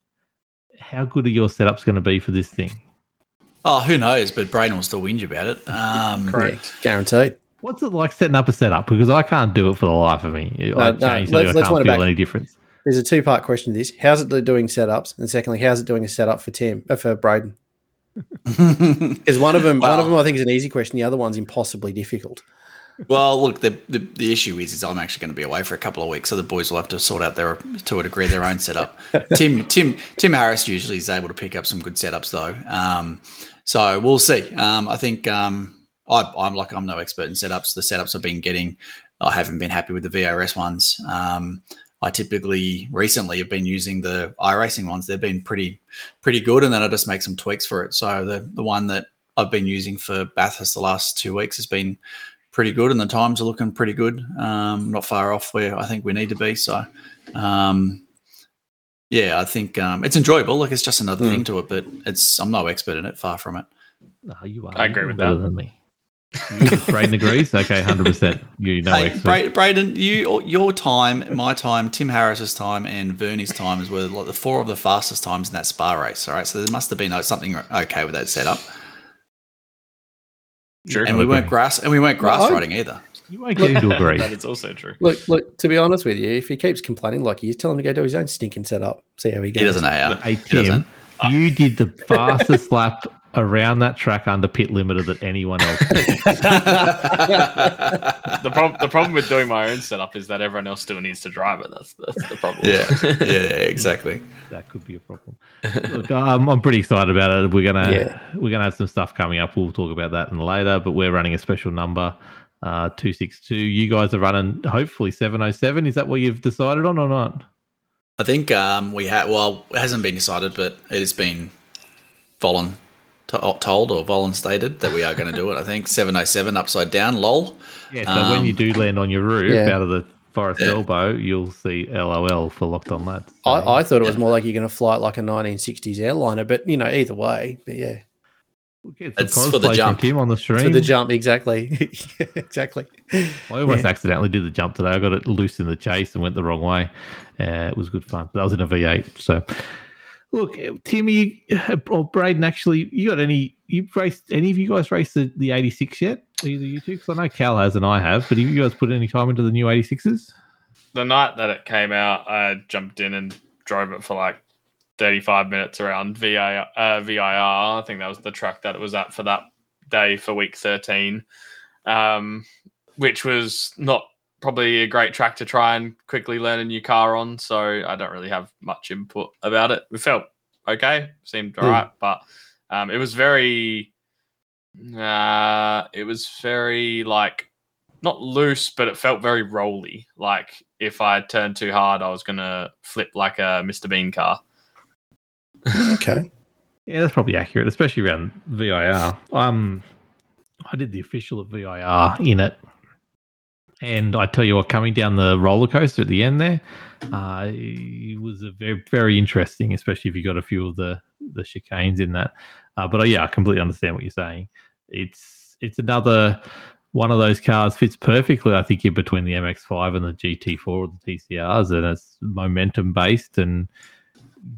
How good are your setups going to be for this thing?
Oh, who knows? But Braden will still whinge about it. Um,
Correct, guaranteed.
What's it like setting up a setup? Because I can't do it for the life of me. I
no, let's-
I
let's
can't
wind it
feel
back.
any difference.
There's a two part question to this. How's it doing setups? And secondly, how's it doing a setup for Tim uh, for Braden? Because one of them, one of them, I think is an easy question. The other one's impossibly difficult.
Well, look, the, the the issue is, is I'm actually going to be away for a couple of weeks, so the boys will have to sort out their to a degree their own setup. Tim Tim Tim Harris usually is able to pick up some good setups though, um, so we'll see. Um, I think um, I, I'm like I'm no expert in setups. The setups I've been getting, I haven't been happy with the VRS ones. I typically recently have been using the iRacing ones. They've been pretty pretty good, and then I just make some tweaks for it. So the the one that I've been using for Bathurst the last two weeks has been pretty good, and the times are looking pretty good. Um, not far off where I think we need to be. So, um, yeah, I think um, it's enjoyable. Like it's just another
Hmm.
thing to it, but it's I'm no expert in it. Far from it.
No, you are.
I agree with
better
that.
than me. Braden agrees. Okay, hundred percent. You know,
hey,
expert.
Bra- Braden, you your time, my time, Tim Harris's time, and Vernie's time times were like the four of the fastest times in that spa race. All right, so there must have been uh, something okay with that setup.
True.
And we weren't grass, and we weren't grass
I-
riding either.
You won't get into a agree.
that is also true.
Look, look. To be honest with you, if he keeps complaining like he is, tell him to go do his own stinking setup. See how he goes.
He doesn't know how.
Hey
He
Tim,
doesn't.
you did the fastest lap around that track under pit limiter that anyone else.
The problem the problem with doing my own setup is that everyone else still needs to drive it. That's that's the problem.
yeah, yeah, yeah, exactly.
that could be a problem. Look, I'm, I'm pretty excited about it. We're gonna
Yeah.
we're gonna have some stuff coming up. We'll talk about that in later. But we're running a special number, uh, two six two. You guys are running hopefully seven oh seven. Is that what you've decided on or not?
I think um, we had. Well, it hasn't been decided, but it has been volun to- told or volun stated that we are going to do it. I think seven oh seven upside down. Lol.
Yeah. So when you
Um,
do land on your roof
Yeah.
out of the forest
Yeah.
elbow, you'll see LOL for locked on lads.
I,
So-
I thought it was more like you're going to fly it like a 1960s airliner, but you know, either way. But yeah,
We'll get
It's for the jump.
Tim on the stream.
for the jump, exactly, exactly.
I almost
Yeah.
accidentally did the jump today. I got it loose in the chase and went the wrong way. Uh, it was good fun. But that was in a V8. So, look, Timmy or Braden, actually, you got any? You raced any of you guys raced the, the 86 yet? Either you two? Because I know Cal has and I have. But have you guys put any time into the new 86s?
the night that it came out, I jumped in and drove it for like 35 minutes around VIR, uh, VIR. I think that was the track that it was at for that day for week 13, um, which was not probably a great track to try and quickly learn a new car on. So I don't really have much input about it. It felt okay, seemed all
Hmm.
right, but um, it was very, uh, it was very like not loose, but it felt very rolly. Like if I turned too hard, I was gonna flip like a Mr. Bean car.
Okay.
Yeah, that's probably accurate, especially around VIR. Um, I did the official of VIR in it, and I tell you what, coming down the roller coaster at the end there, uh, it was a very very interesting, especially if you got a few of the the chicanes in that. Uh, but uh, yeah, I completely understand what you're saying. It's it's another one of those cars fits perfectly, I think, in between the MX5 and the GT4 or the TCRs, and it's momentum based, and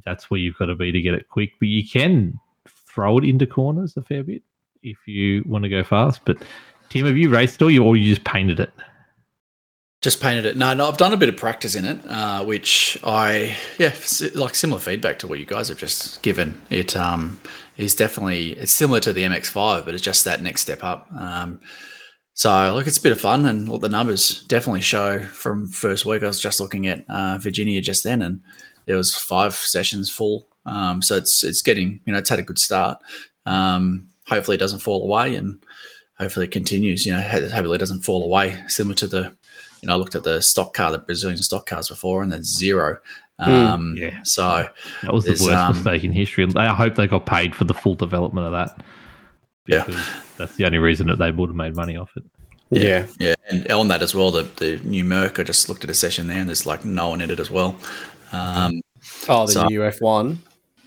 that's where you've got to be to get it quick. But you can throw it into corners a fair bit if you want to go fast. But Tim, have you raced or you or you just painted it?
Just painted it. No, no, I've done a bit of practice in it, uh, which I yeah, like similar feedback to what you guys have just given. It um is definitely it's similar to the MX5, but it's just that next step up. Um, so look, it's a bit of fun, and all the numbers definitely show from first week. I was just looking at uh, Virginia just then, and there was five sessions full. Um, so it's it's getting you know it's had a good start. Um, hopefully, it doesn't fall away, and hopefully it continues. You know, hopefully it doesn't fall away. Similar to the you know, I looked at the stock car, the Brazilian stock cars before, and there's zero. Um,
yeah.
So
That was the worst
um,
mistake in history. I hope they got paid for the full development of that.
Yeah.
That's the only reason that they would have made money off it.
Yeah.
yeah, and on that as well, the the new Merc. I just looked at a session there, and there's like no one in it as well. Um,
Oh, the
So-
new F1.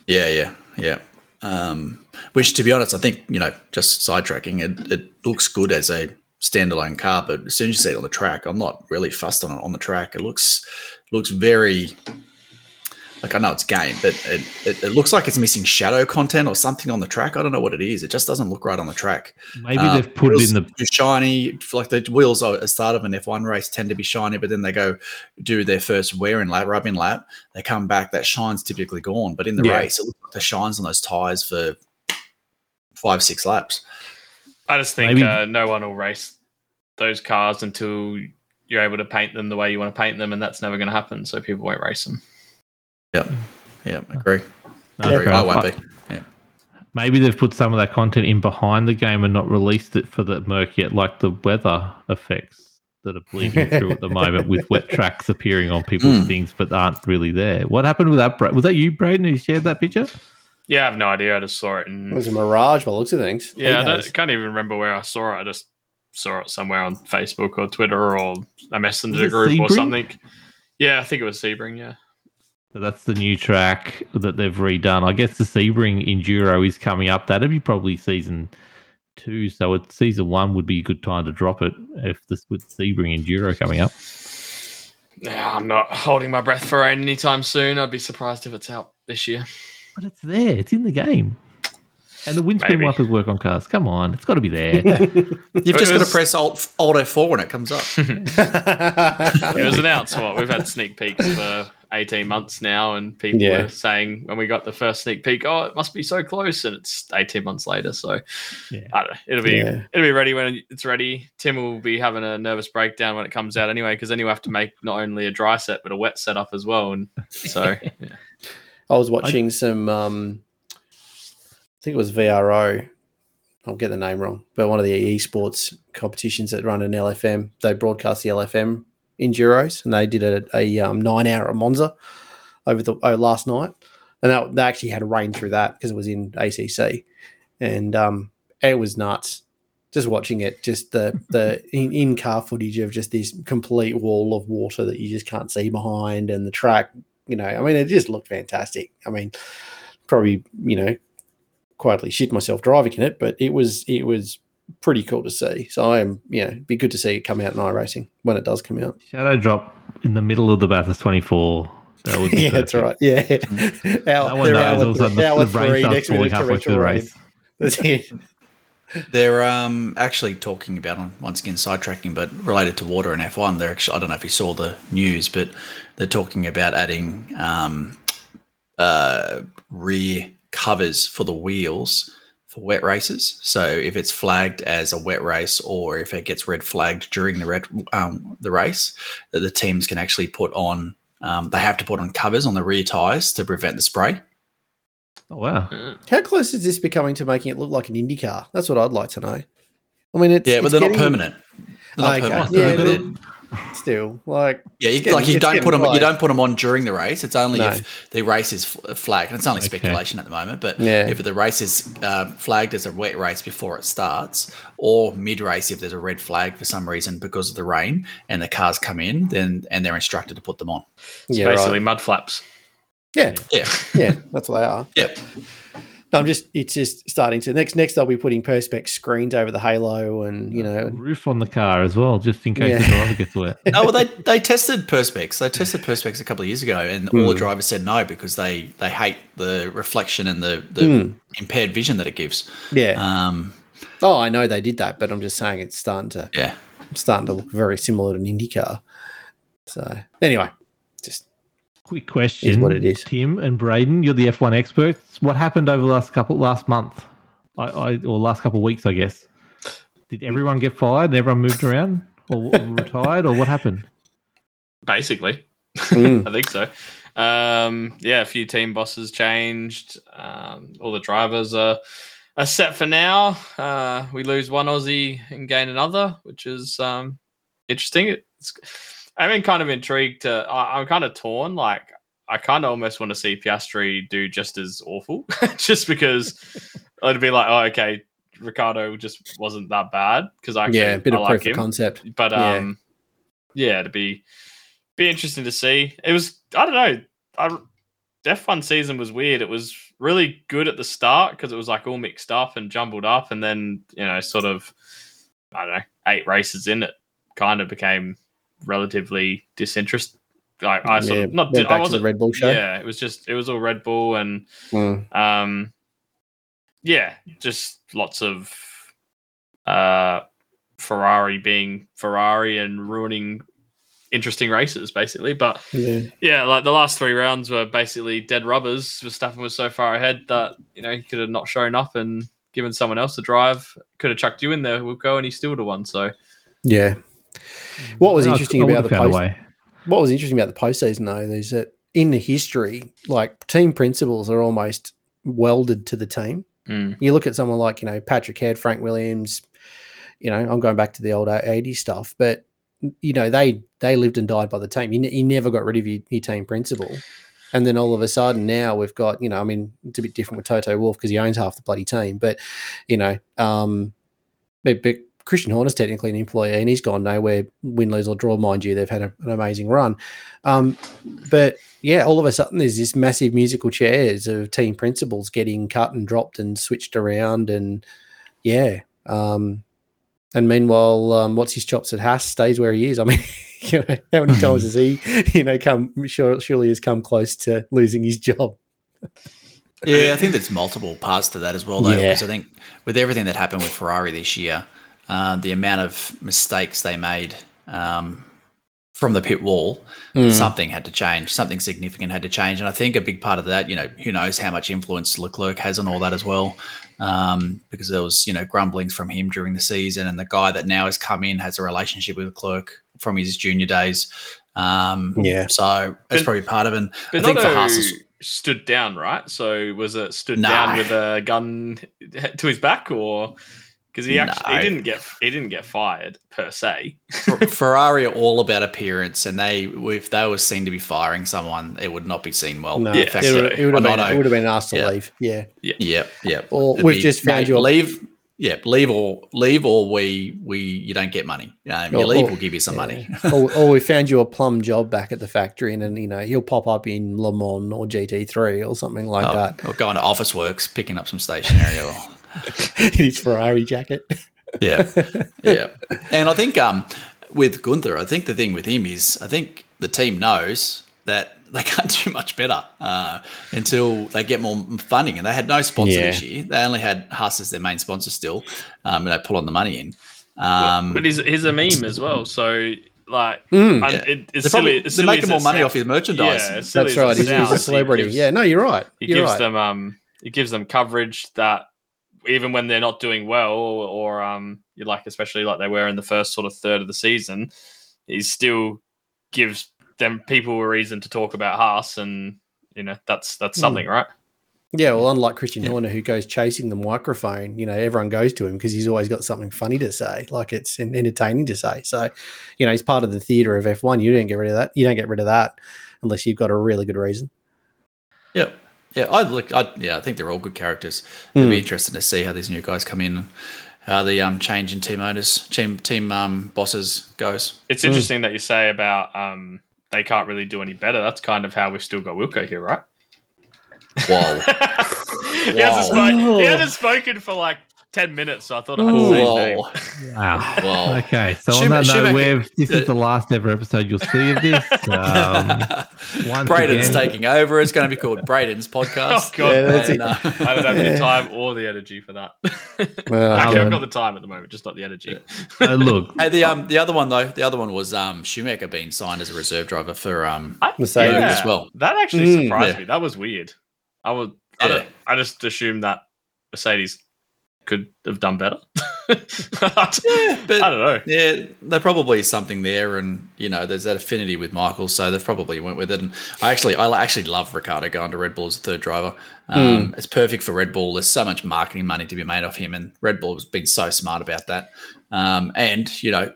yeah, yeah, yeah. Um, which, to be honest, I think you know, just sidetracking, it, it looks good as a standalone car, but as soon as you see it on the track, I'm not really fussed on it on the track. It looks looks very like I know it's game, but it, it, it looks like it's missing shadow content or something on the track. I don't know what it is. It just doesn't look right on the track.
Maybe
Uh,
they've put it in the
shiny. Like the wheels at the start of an F1 race tend to be shiny, but then they go do their first wear and lap, rubbing lap. They come back, that shine's typically gone. But in the
Yeah.
race, it looks like the shines on those tires for five, six laps.
I just think
Maybe-
uh, no one will race those cars until you're able to paint them the way you want to paint them, and that's never going to happen. So people won't race them.
Yep. Yeah, agree.
No,
Agree. I won't be. Yeah.
Maybe they've put some of that content in behind the game and not released it for the Merc yet, like the weather effects that are bleeding through at the moment with wet tracks appearing on people's
Mm.
things but aren't really there. What happened with that? Was that you, Braden, who shared that picture?
Yeah, I have no idea. I just saw it, and It
was a mirage by the looks of things.
yeah, I don't,
has.
can't even remember where I saw it. I just saw it somewhere on Facebook or Twitter or a messenger
Was it
group or something. Yeah, I think it was Sebring. Yeah.
So that's the new track that they've redone. I guess the Sebring Enduro is coming up. That'd be probably season two. So it, season one would be a good time to drop it if this with Sebring Enduro coming up.
Yeah, I'm not holding my breath for rain anytime soon. I'd be surprised if it's out this year.
But it's there. It's in the game. And the windscreen
Maybe.
wipers work on cars. Come on, it's got to be there.
You've just got to press Alt Alt F4 when it comes up.
It was announced what we've had sneak peeks for 18 months now, and people
Yeah.
were saying when we got the first sneak peek, oh, it must be so close, and it's 18 months later. So
Yeah.
I don't know. It'll be
Yeah.
it'll be ready when it's ready. Tim will be having a nervous breakdown when it comes out anyway, because then you have to make not only a dry set but a wet setup as well. And so yeah.
I was watching some. Um, I think it was VRO. I'll get the name wrong, but one of the esports competitions that run in LFM. They broadcast the LFM enduros, and they did a, a um, nine hour at Monza over the oh, last night, and that, they actually had rain through that because it was in ACC, and um, it was nuts. Just watching it, just the the in, in car footage of just this complete wall of water that you just can't see behind, and the track you know, I mean, it just looked fantastic. I mean, probably, you know, quietly shit myself driving in it, but it was it was pretty cool to see. So I am, you know, be good to see it come out in iRacing when it does come out.
Shadow drop in the middle of the Bathurst 24. That would be
yeah, that's right. Yeah,
No
hour,
one
they're
knows.
hour
All of a sudden,
three-
the,
hour
the rain
three,
starts
next
falling halfway through the
torrential
race.
That's it.
They're um, actually talking about on once again sidetracking, but related to water and F1. They're actually I don't know if you saw the news, but they're talking about adding um, uh, rear covers for the wheels for wet races. So if it's flagged as a wet race, or if it gets red flagged during the red um, the race, that the teams can actually put on. Um, they have to put on covers on the rear tires to prevent the spray.
Oh, wow.
How close is this becoming to making it look like an Indy car? That's what I'd like to know. I mean, it's
Yeah, but they're not permanent. They're not
Okay,
permanent.
yeah,
They're-
but- Still, like,
Yeah, you,
getting-
like you don't put them. You don't put them on during the race. It's only
No.
if the race is flagged. And it's only
Okay.
speculation at the moment. But
Yeah.
if the race is uh, flagged as a wet race before it starts, or mid race if there's a red flag for some reason because of the rain and the cars come in, then and they're instructed to put them on.
It's
yeah,
basically
right.
mud flaps.
yeah,
Yeah,
yeah, that's what they are.
yep.
I'm just it's just starting to next next I'll be putting perspex screens over the halo and you know
roof on the car as well, just in case
Yeah.
the driver gets wet.
Oh well, they they tested perspex. They tested perspex a couple of years ago, and all the
Mm.
drivers said no because they they hate the reflection and the the
Mm.
impaired vision that it gives.
yeah.
Um,
oh, I know they did that, but I'm just saying it's starting to
yeah,
starting to look very similar to an IndyCar. So anyway, just
Quick question:
what it is.
Tim and Braden, you're the F1 experts. What happened over the last couple last month, I, I or last couple of weeks, I guess? Did everyone get fired and everyone moved around or retired, or what happened?
Basically,
Mm.
I think so. Um, yeah, a few team bosses changed. Um, all the drivers are, are set for now. Uh, we lose one Aussie and gain another, which is um, interesting. It's, I'm in kind of intrigued. To, I, I'm kind of torn. Like, I kind of almost want to see Piastri do just as awful, just because it'd be like, oh, okay, Ricciardo just wasn't that bad because I
yeah, a bit
I
of
like
proof of concept.
but
Yeah.
um yeah to be be interesting to see it was i don't know I, f1 season was weird it was really good at the start because it was like all mixed up and jumbled up and then you know sort of i don't know eight races in it kind of became relatively disinterested like i sort
yeah,
of not i
back to the
wasn't
Red Bull show.
yeah it was just it was all red bull and
Mm.
um yeah just lots of uh ferrari being ferrari and ruining interesting races basically but
Yeah.
yeah like the last three rounds were basically dead rubbers Verstappen was so far ahead that you know he could have not shown up and given someone else a drive could have chucked you in there we'll go and he still would have won so
Yeah. What was
I-
interesting
I
about the post,
way.
what was interesting about the postseason though is that in the history, like team principles are almost welded to the team.
mm,
You look at someone like, you know, Patrick Head, Frank Williams, you know, I'm going back to the old 80s stuff, but you know, they they lived and died by the team. You, ne- you never got rid of your, your team principle. And then all of a sudden now we've got, you know, I mean, it's a bit different with Toto Wolff because he owns half the bloody team, but you know, um, but, but Christian Horner's technically an employee and he's gone nowhere, win, lose, or draw, mind you. They've had a, an amazing run. Um, but yeah, all of a sudden there's this massive musical chairs of team principals getting cut and dropped and switched around. And yeah. Um, and meanwhile, um, what's his chops at Haas stays where he is. I mean, you know, how many times has he, you know, come sure, surely has come close to losing his job?
yeah. I think there's multiple parts to that as well, though.
Yeah.
Because I think with everything that happened with Ferrari this year, uh, the amount of mistakes they made um, from the pit wall,
Mm.
something had to change. Something significant had to change, and I think a big part of that, you know, who knows how much influence Leclerc has on all that as well. Um, because there was, you know, grumblings from him during the season, and the guy that now has come in has a relationship with Leclerc from his junior days. Um,
Yeah.
so that's
But-
probably part of it. And
but
I think for
Binotto
Haas,
stood down right so was it stood
No.
down with a gun to his back or because he actually
No.
he didn't get he didn't get fired per se
Ferrari are all about appearance, and they if they were seen to be firing someone, it would not be seen well.
No,
Yeah,
it,
so-
would, it, would have been, it would have been asked to
Yeah.
leave. Yeah.
yeah, yeah.
Or
It'd
we've
be,
just found
"Mate,
you a-
leave. Yeah, leave or leave or we we you don't get money. Um, you
Or-
leave,
or-
we'll give you some money.
Or, or we found you a plum job back at the factory, and then you know he'll pop up in Le Mans or GT3 or something like
Oh,
that
or going to Officeworks, picking up some stationery. Or,
in his Ferrari jacket.
yeah, yeah. And I think um with Gunther, I think the thing with him is I think the team knows that they can't do much better uh, until they get more funding. And they had no sponsor this year. They only had Haas as their main sponsor still. Um, and they pull on the money in. Um,
but he's, he's a meme as well so like
Mm.
and
Yeah.
it, it's
they're, probably,
silly, it's
they're making more money
sounds.
off his merchandise.
Yeah,
That's right. He's, he's
sounds,
a
he
celebrity.
gives-
yeah, no, you're right.
he
you're
gives
right.
them um he gives them coverage that even when they're not doing well or, or um you like especially like they were in the first sort of third of the season he still gives them people a reason to talk about Haas and you know that's that's
Hmm.
something right
Yeah, well, unlike Christian
Yeah.
Horner, who goes chasing the microphone, you know, everyone goes to him because he's always got something funny to say, like it's entertaining to say. So, you know, he's part of the theatre of F1. You don't get rid of that. You don't get rid of that unless you've got a really good reason.
Yeah. Yeah, I look. I, yeah, I think they're all good characters. It'll
Hmm.
be interesting to see how these new guys come in, how the um change in team owners, team team um bosses goes.
it's
Hmm.
interesting that you say about um they can't really do any better that's kind of how we've still got Wilco here right
Whoa.
he, hasn't
Wow.
spoken, he hasn't spoken for like 10 minutes, so I thought I had to say his name.
Wow.
Wow.
Okay, so on
Schum-
that note,
Schumacher-
we've, this is the last ever episode you'll see of this. Um, once
Braden's
again-
taking over. It's going to be called Braden's
Oh,
podcast.
God.
Yeah, that's
And,
it.
uh,
I don't have the time or the energy for that.
Well,
Actually, I've
um,
got the time at the moment, just not the energy.
uh, look,
Hey, the um, the other one though, the other one was um, Schumacher being signed as a reserve driver for um,
I-
Mercedes
as well.
That actually
Mm,
surprised
yeah.
me. That was weird. I would. I,
Yeah.
I just assumed that Mercedes could have done better.
Yeah, but
I don't know.
Yeah, there probably is something there, and you know, there's that affinity with Michael, so they've probably went with it. And I actually, I actually love Ricciardo going to Red Bull as a third driver. Um, It's perfect for Red Bull. There's so much marketing money to be made off him, and Red Bull has been so smart about that. Um, and you know,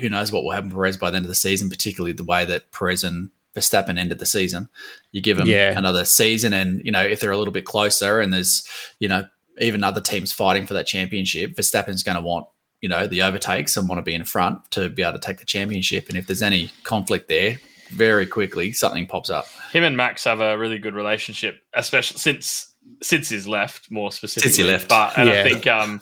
who knows what will happen to Perez by the end of the season, particularly the way that Perez and Verstappen ended the season. You give them
Yeah.
another season, and you know, if they're a little bit closer, and there's you know even other teams fighting for that championship, Verstappen's going to want you know the overtakes and want to be in front to be able to take the championship. And if there's any conflict there, very quickly something pops up.
Him and Max have a really good relationship, especially since since he's left, more specifically.
Since he left.
But and
Yeah.
I think um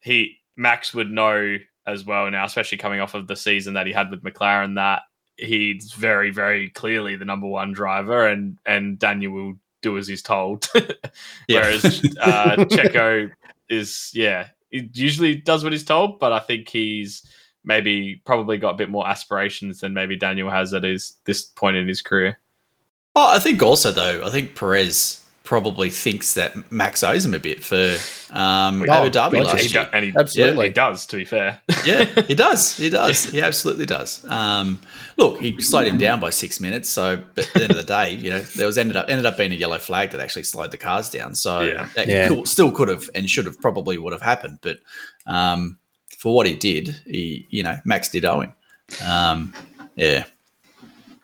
he Max would know as well now, especially coming off of the season that he had with McLaren, that he's very, very clearly the number one driver, and and Daniel will do as he's told. Whereas uh, Checo is, yeah, he usually does what he's told, but I think he's maybe probably got a bit more aspirations than maybe Daniel has at his this point in his career.
Oh, I think also though, I think Perez probably thinks that Max owes him a bit for um,
Oh,
Abu Dhabi
gotcha.
He
last
do-
year.
and he,
Absolutely.
he does, to be fair.
yeah, he does. He does. He absolutely does. Um, look, he slowed him down by six minutes. So, but at the end of the day, you know, there was ended up ended up being a yellow flag that actually slowed the cars down. So
Yeah.
that
Yeah.
could- still could have and should have probably would have happened. But um, for what he did, he you know Max did owe him. Um,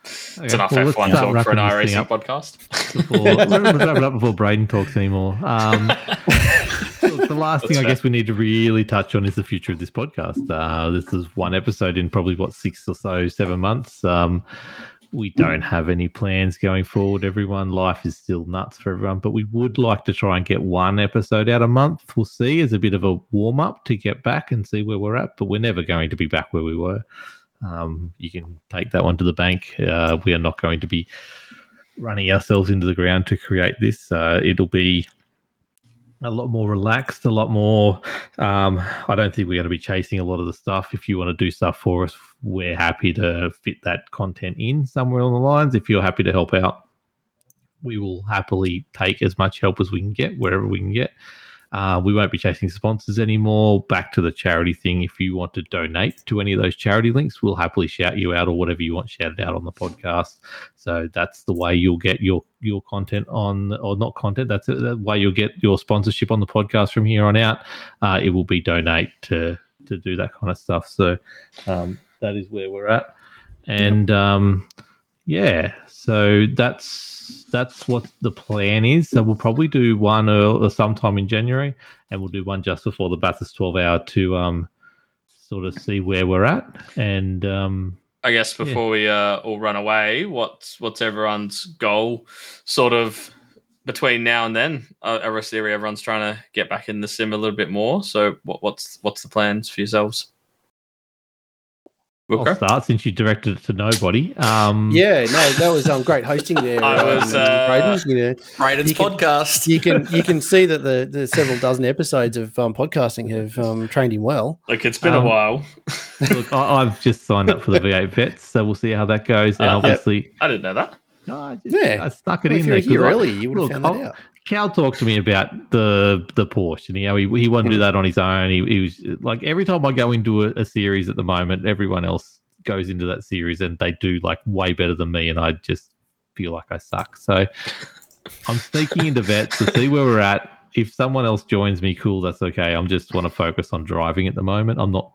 It's enough F1 talk for an iRacing podcast.
Before, let's wrap it up before Braden talks anymore. Um, the last thing
That's
I guess we need to really touch on is the future of this podcast. Uh, this is one episode in probably what six or so, seven months. Um, we don't have any plans going forward. Everyone, life is still nuts for everyone, but we would like to try and get one episode out a month. We'll see as a bit of a warm up to get back and see where we're at. But we're never going to be back where we were. Um, you can take that one to the bank. Uh, we are not going to be running ourselves into the ground to create this. Uh, it'll be a lot more relaxed, a lot more. Um, I don't think we're going to be chasing a lot of the stuff. If you want to do stuff for us, we're happy to fit that content in somewhere on the lines. If you're happy to help out, we will happily take as much help as we can get wherever we can get. Uh, we won't be chasing sponsors anymore. Back to the charity thing. If you want to donate to any of those charity links, we'll happily shout you out or whatever you want shouted out on the podcast. So that's the way you'll get your your content on, or not content. That's the way you'll get your sponsorship on the podcast from here on out. Uh, it will be donate to to do that kind of stuff. So um, that is where we're at, and um, yeah, so that's that's what the plan is. So we'll probably do one or sometime in January, and we'll do one just before the Bathurst twelve hour to um, sort of see where we're at and. Um,
I guess before we uh, all run away, what's what's everyone's goal, sort of between now and then? Uh, everyone's trying to get back in the sim a little bit more. So, what, what's what's the plans for yourselves?
I'll start since you directed it to nobody. Um,
Yeah, no, that was um, great hosting there.
I was,
um,
uh,
Braden, you know,
Braden's
You can-
podcast.
you can you can see that the, the several dozen episodes of um, podcasting have um, trained him well.
Like it's been
Um,
a while.
Look, I, I've just signed up for the V8 vets, so we'll see how that goes. And
Uh,
obviously,
I didn't know that.
no, I, just,
Yeah.
I stuck it
Well,
in
if
there.
you're a
I-
you would have
look,
found that
I'll-
out.
Cal talked to me about the the Porsche and how he he wanted to do hmm. that on his own. He, he was like every time I go into a, a series at the moment, everyone else goes into that series and they do like way better than me, and I just feel like I suck. So I'm sneaking into vets to see where we're at. If someone else joins me, cool, that's okay. I'm just want to focus on driving at the moment. I'm not.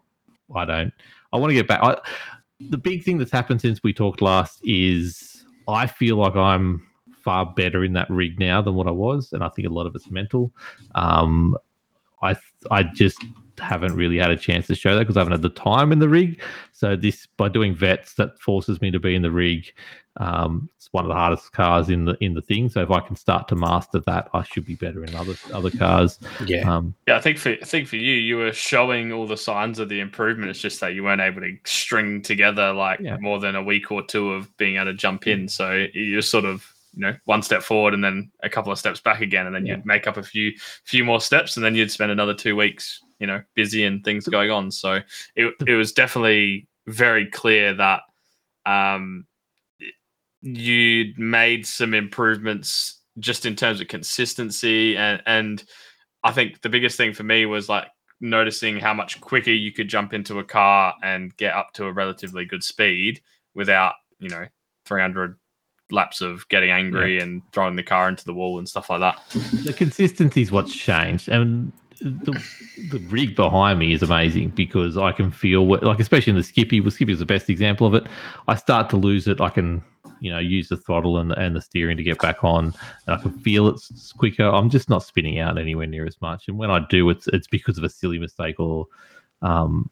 I don't. I want to get back. I, the big thing that's happened since we talked last is I feel like I'm far better in that rig now than what I was, and I think a lot of it's mental. Um, I I just haven't really had a chance to show that because I haven't had the time in the rig. So this by doing vets that forces me to be in the rig. Um, it's one of the hardest cars in the in the thing. So if I can start to master that, I should be better in other other cars.
Yeah.
Um,
Yeah, I think for I think for you, you were showing all the signs of the improvement. It's just that you weren't able to string together like
Yeah.
more than a week or two of being able to jump in. So you're sort of you know one step forward and then a couple of steps back again, and then
Yeah.
you'd make up a few few more steps, and then you'd spend another two weeks you know busy and things going on. So it it was definitely very clear that um you'd made some improvements just in terms of consistency and and I think the biggest thing for me was like noticing how much quicker you could jump into a car and get up to a relatively good speed without, you know, 300 laps of getting angry and throwing the car into the wall and stuff like that.
the consistency is what's changed, and the, the rig behind me is amazing because I can feel what, like, especially in the Skippy. Well, Skippy is the best example of it. I start to lose it. I can, you know, use the throttle and, and the steering to get back on, and I can feel it's quicker. I'm just not spinning out anywhere near as much, and when I do, it's it's because of a silly mistake or um,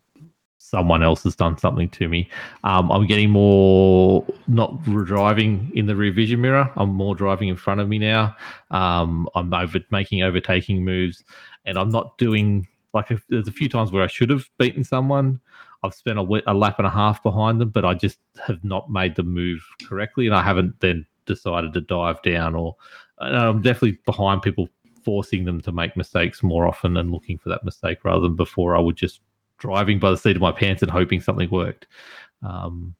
someone else has done something to me. Um, I'm getting more not driving in the rear vision mirror. I'm more driving in front of me now. Um, I'm over making overtaking moves, and I'm not doing like if, there's a few times where I should have beaten someone. I've spent a, a lap and a half behind them, but I just have not made the move correctly, and I haven't then decided to dive down. Or I'm definitely behind people, forcing them to make mistakes more often and looking for that mistake rather than before. I would just driving by the seat of my pants and hoping something worked. Um,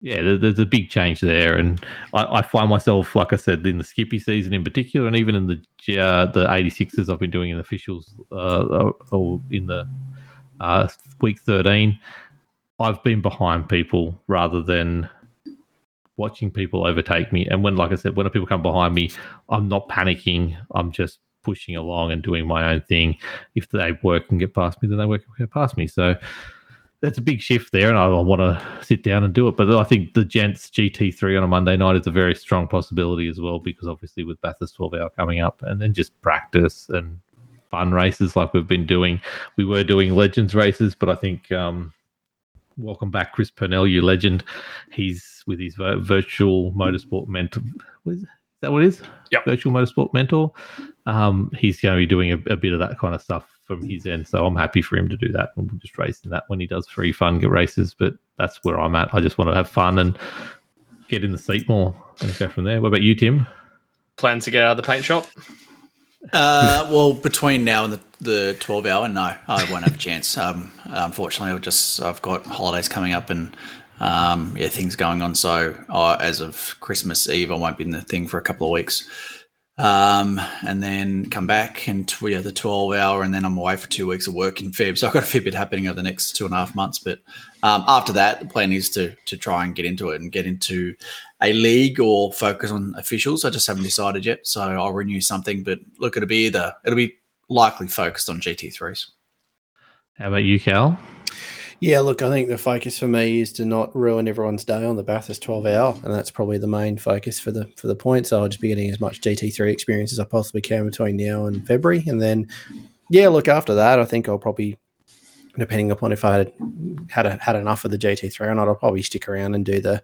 yeah, there's a big change there, and I, I find myself, like I said, in the Skippy season in particular, and even in the uh, the 86s I've been doing in officials uh, or in the uh, week 13, I've been behind people rather than watching people overtake me. And when, like I said, when people come behind me, I'm not panicking. I'm just pushing along and doing my own thing. If they work and get past me, then they work and get past me. So that's a big shift there, and I, want to sit down and do it. But I think the Gents GT3 on a Monday night is a very strong possibility as well, because obviously with Bathurst 12 hour coming up, and then just practice and fun races like we've been doing. We were doing Legends races, but I think um, welcome back, Chris Purnell, you legend. He's with his virtual motorsport mentor. What is, is that what it is?
Yep.
Virtual motorsport mentor. Um, he's going to be doing a, a bit of that kind of stuff from his end. So I'm happy for him to do that. And we'll just race in that when he does free fun get races. But that's where I'm at. I just want to have fun and get in the seat more and go from there. What about you, Tim?
Plan to get out of the paint shop?
Uh, well, between now and the, the 12 hour, no, I won't have a chance. Um, unfortunately, I've just I've got holidays coming up and um, yeah, things going on. So uh, as of Christmas Eve, I won't be in the thing for a couple of weeks. Um, and then come back and yeah, the 12 hour, and then I'm away for two weeks of work in Feb. So I've got a fair bit happening over the next two and a half months. But um, after that, the plan is to to try and get into it and get into a league or focus on officials. I just haven't decided yet. So I'll renew something, but look, it'll be either it'll be likely focused on GT3s.
How about you, Cal?
Yeah, look, I think the focus for me is to not ruin everyone's day on the Bathurst 12 hour, and that's probably the main focus for the for the points. So I'll just be getting as much GT3 experience as I possibly can between now and February, and then yeah, look after that. I think I'll probably, depending upon if I had had a, had enough of the GT3 or not, I'll probably stick around and do the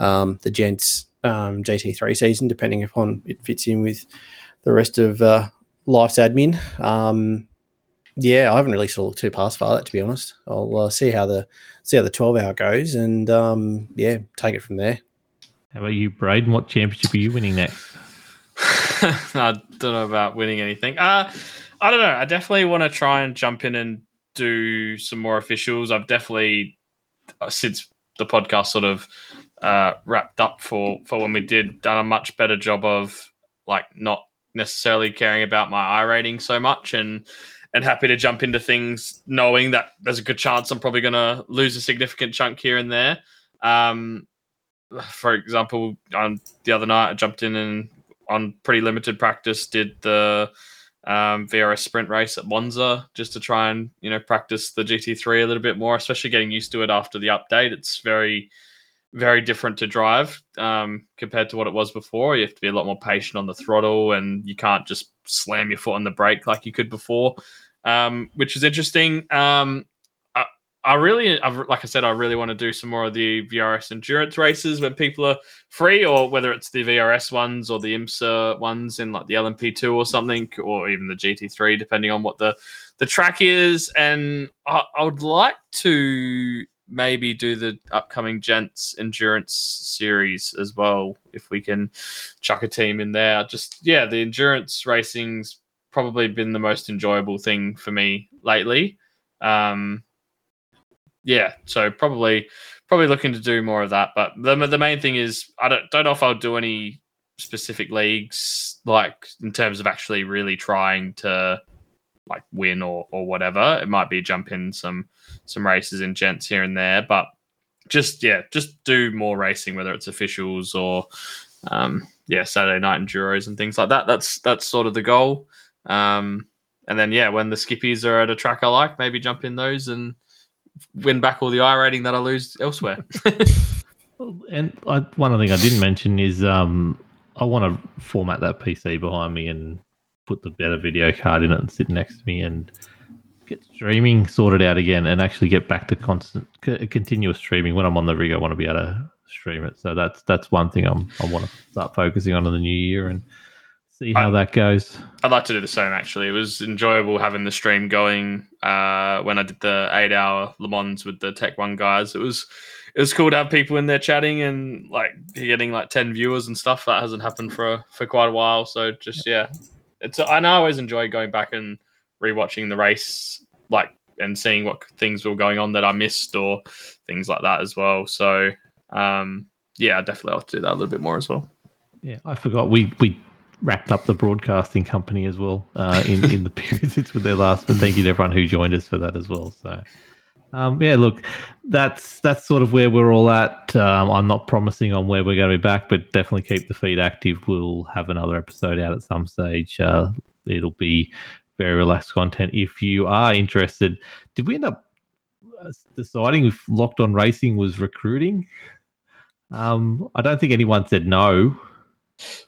um, the gents um, GT3 season, depending upon it fits in with the rest of uh, life's admin. Um, yeah, I haven't really sort of looked too past far that to be honest. I'll uh, see how the see how the twelve hour goes, and um, yeah, take it from there.
How about you, Braden? What championship are you winning next?
I don't know about winning anything. Uh, I don't know. I definitely want to try and jump in and do some more officials. I've definitely, uh, since the podcast sort of uh, wrapped up for for when we did, done a much better job of like not necessarily caring about my iRating so much and and happy to jump into things knowing that there's a good chance I'm probably going to lose a significant chunk here and there. Um, for example, on the other night, I jumped in and on pretty limited practice did the um, VRS sprint race at Monza just to try and you know practice the GT3 a little bit more, especially getting used to it after the update. It's very very different to drive um, compared to what it was before. You have to be a lot more patient on the throttle, and you can't just slam your foot on the brake like you could before. um, which is interesting. Um, I, I really, I've, like I said, I really want to do some more of the VRS endurance races when people are free, or whether it's the VRS ones or the IMSA ones in like the LMP2 or something, or even the GT3, depending on what the the track is. And I, I would like to maybe do the upcoming gents endurance series as well if we can chuck a team in there. Just yeah the endurance racing's probably been the most enjoyable thing for me lately. Um yeah so probably probably looking to do more of that but the, the main thing is i don't, don't know if i'll do any specific leagues like in terms of actually really trying to like win or or whatever it might be jump in some some races in gents here and there, but just yeah, just do more racing, whether it's officials or um, yeah, Saturday night enduros and things like that. That's that's sort of the goal. Um, and then yeah, when the skippies are at a track I like, maybe jump in those and win back all the iRating that I lose elsewhere.
and I, one other thing I didn't mention is um, I want to format that PC behind me and put the better video card in it and sit next to me and get streaming sorted out again and actually get back to constant c- continuous streaming. When i'm on the rig i want to be able to stream it. So that's that's one thing i'm i want to start focusing on in the new year and see how I, that goes.
I'd like to do the same actually. It was enjoyable having the stream going uh when i did the eight hour le mans with the tech one guys. It was it was cool to have people in there chatting and like getting like 10 viewers and stuff. That hasn't happened for for quite a while. So just yeah it's i know i always enjoy going back and rewatching the race, like and seeing what things were going on that I missed or things like that as well. So um, yeah, I definitely have to do that a little bit more as well.
Yeah, I forgot we we wrapped up the broadcasting company as well uh, in in the period since with their last. But thank you to everyone who joined us for that as well. So. Um, yeah, look, that's that's sort of where we're all at. Um, I'm not promising on where we're going to be back, but definitely keep the feed active. We'll have another episode out at some stage. Uh, it'll be very relaxed content. If you are interested, did we end up uh, deciding if Locked On Racing was recruiting? Um, I don't think anyone said no.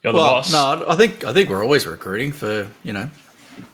You're well, no, I think I think we're always recruiting for you know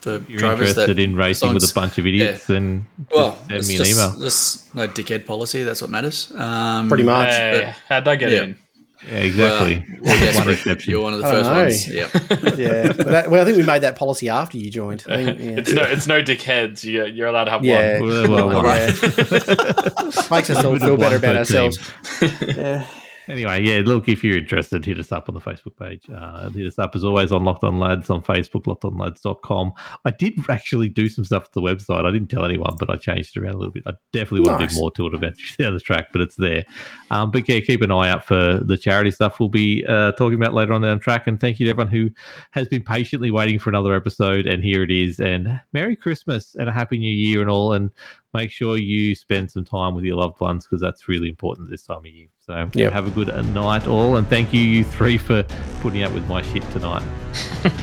for
You're drivers interested in racing songs, with a bunch of idiots, yeah. then
well, send me an just, email. Just no dickhead policy. That's what matters. Um,
Pretty much.
Hey, how'd I get yeah. in?
Yeah, exactly.
Well, one exception. You're one of the first ones. Yeah.
yeah. Well, that, well, I think we made that policy after you joined. I think,
yeah. It's no, it's no dickheads. You're, you're allowed to have yeah. one.
Well, well, yeah. Makes us all feel better about ourselves. yeah.
Anyway, yeah, look, if you're interested, hit us up on the Facebook page. Uh, hit us up as always on Locked On Lads on Facebook, lockedonlads.com. I did actually do some stuff to the website. I didn't tell anyone, but I changed it around a little bit. I definitely want nice. to do more to it eventually down the track, but it's there. Um, but yeah, keep an eye out for the charity stuff we'll be uh, talking about later on down the track. And thank you to everyone who has been patiently waiting for another episode. And here it is. And Merry Christmas and a Happy New Year and all. And make sure you spend some time with your loved ones because that's really important this time of year. So yep. have a good night, all, and thank you, you three, for putting up with my shit tonight.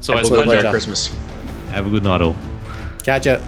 so, it's always
Christmas.
Have a good night, all.
Catch ya.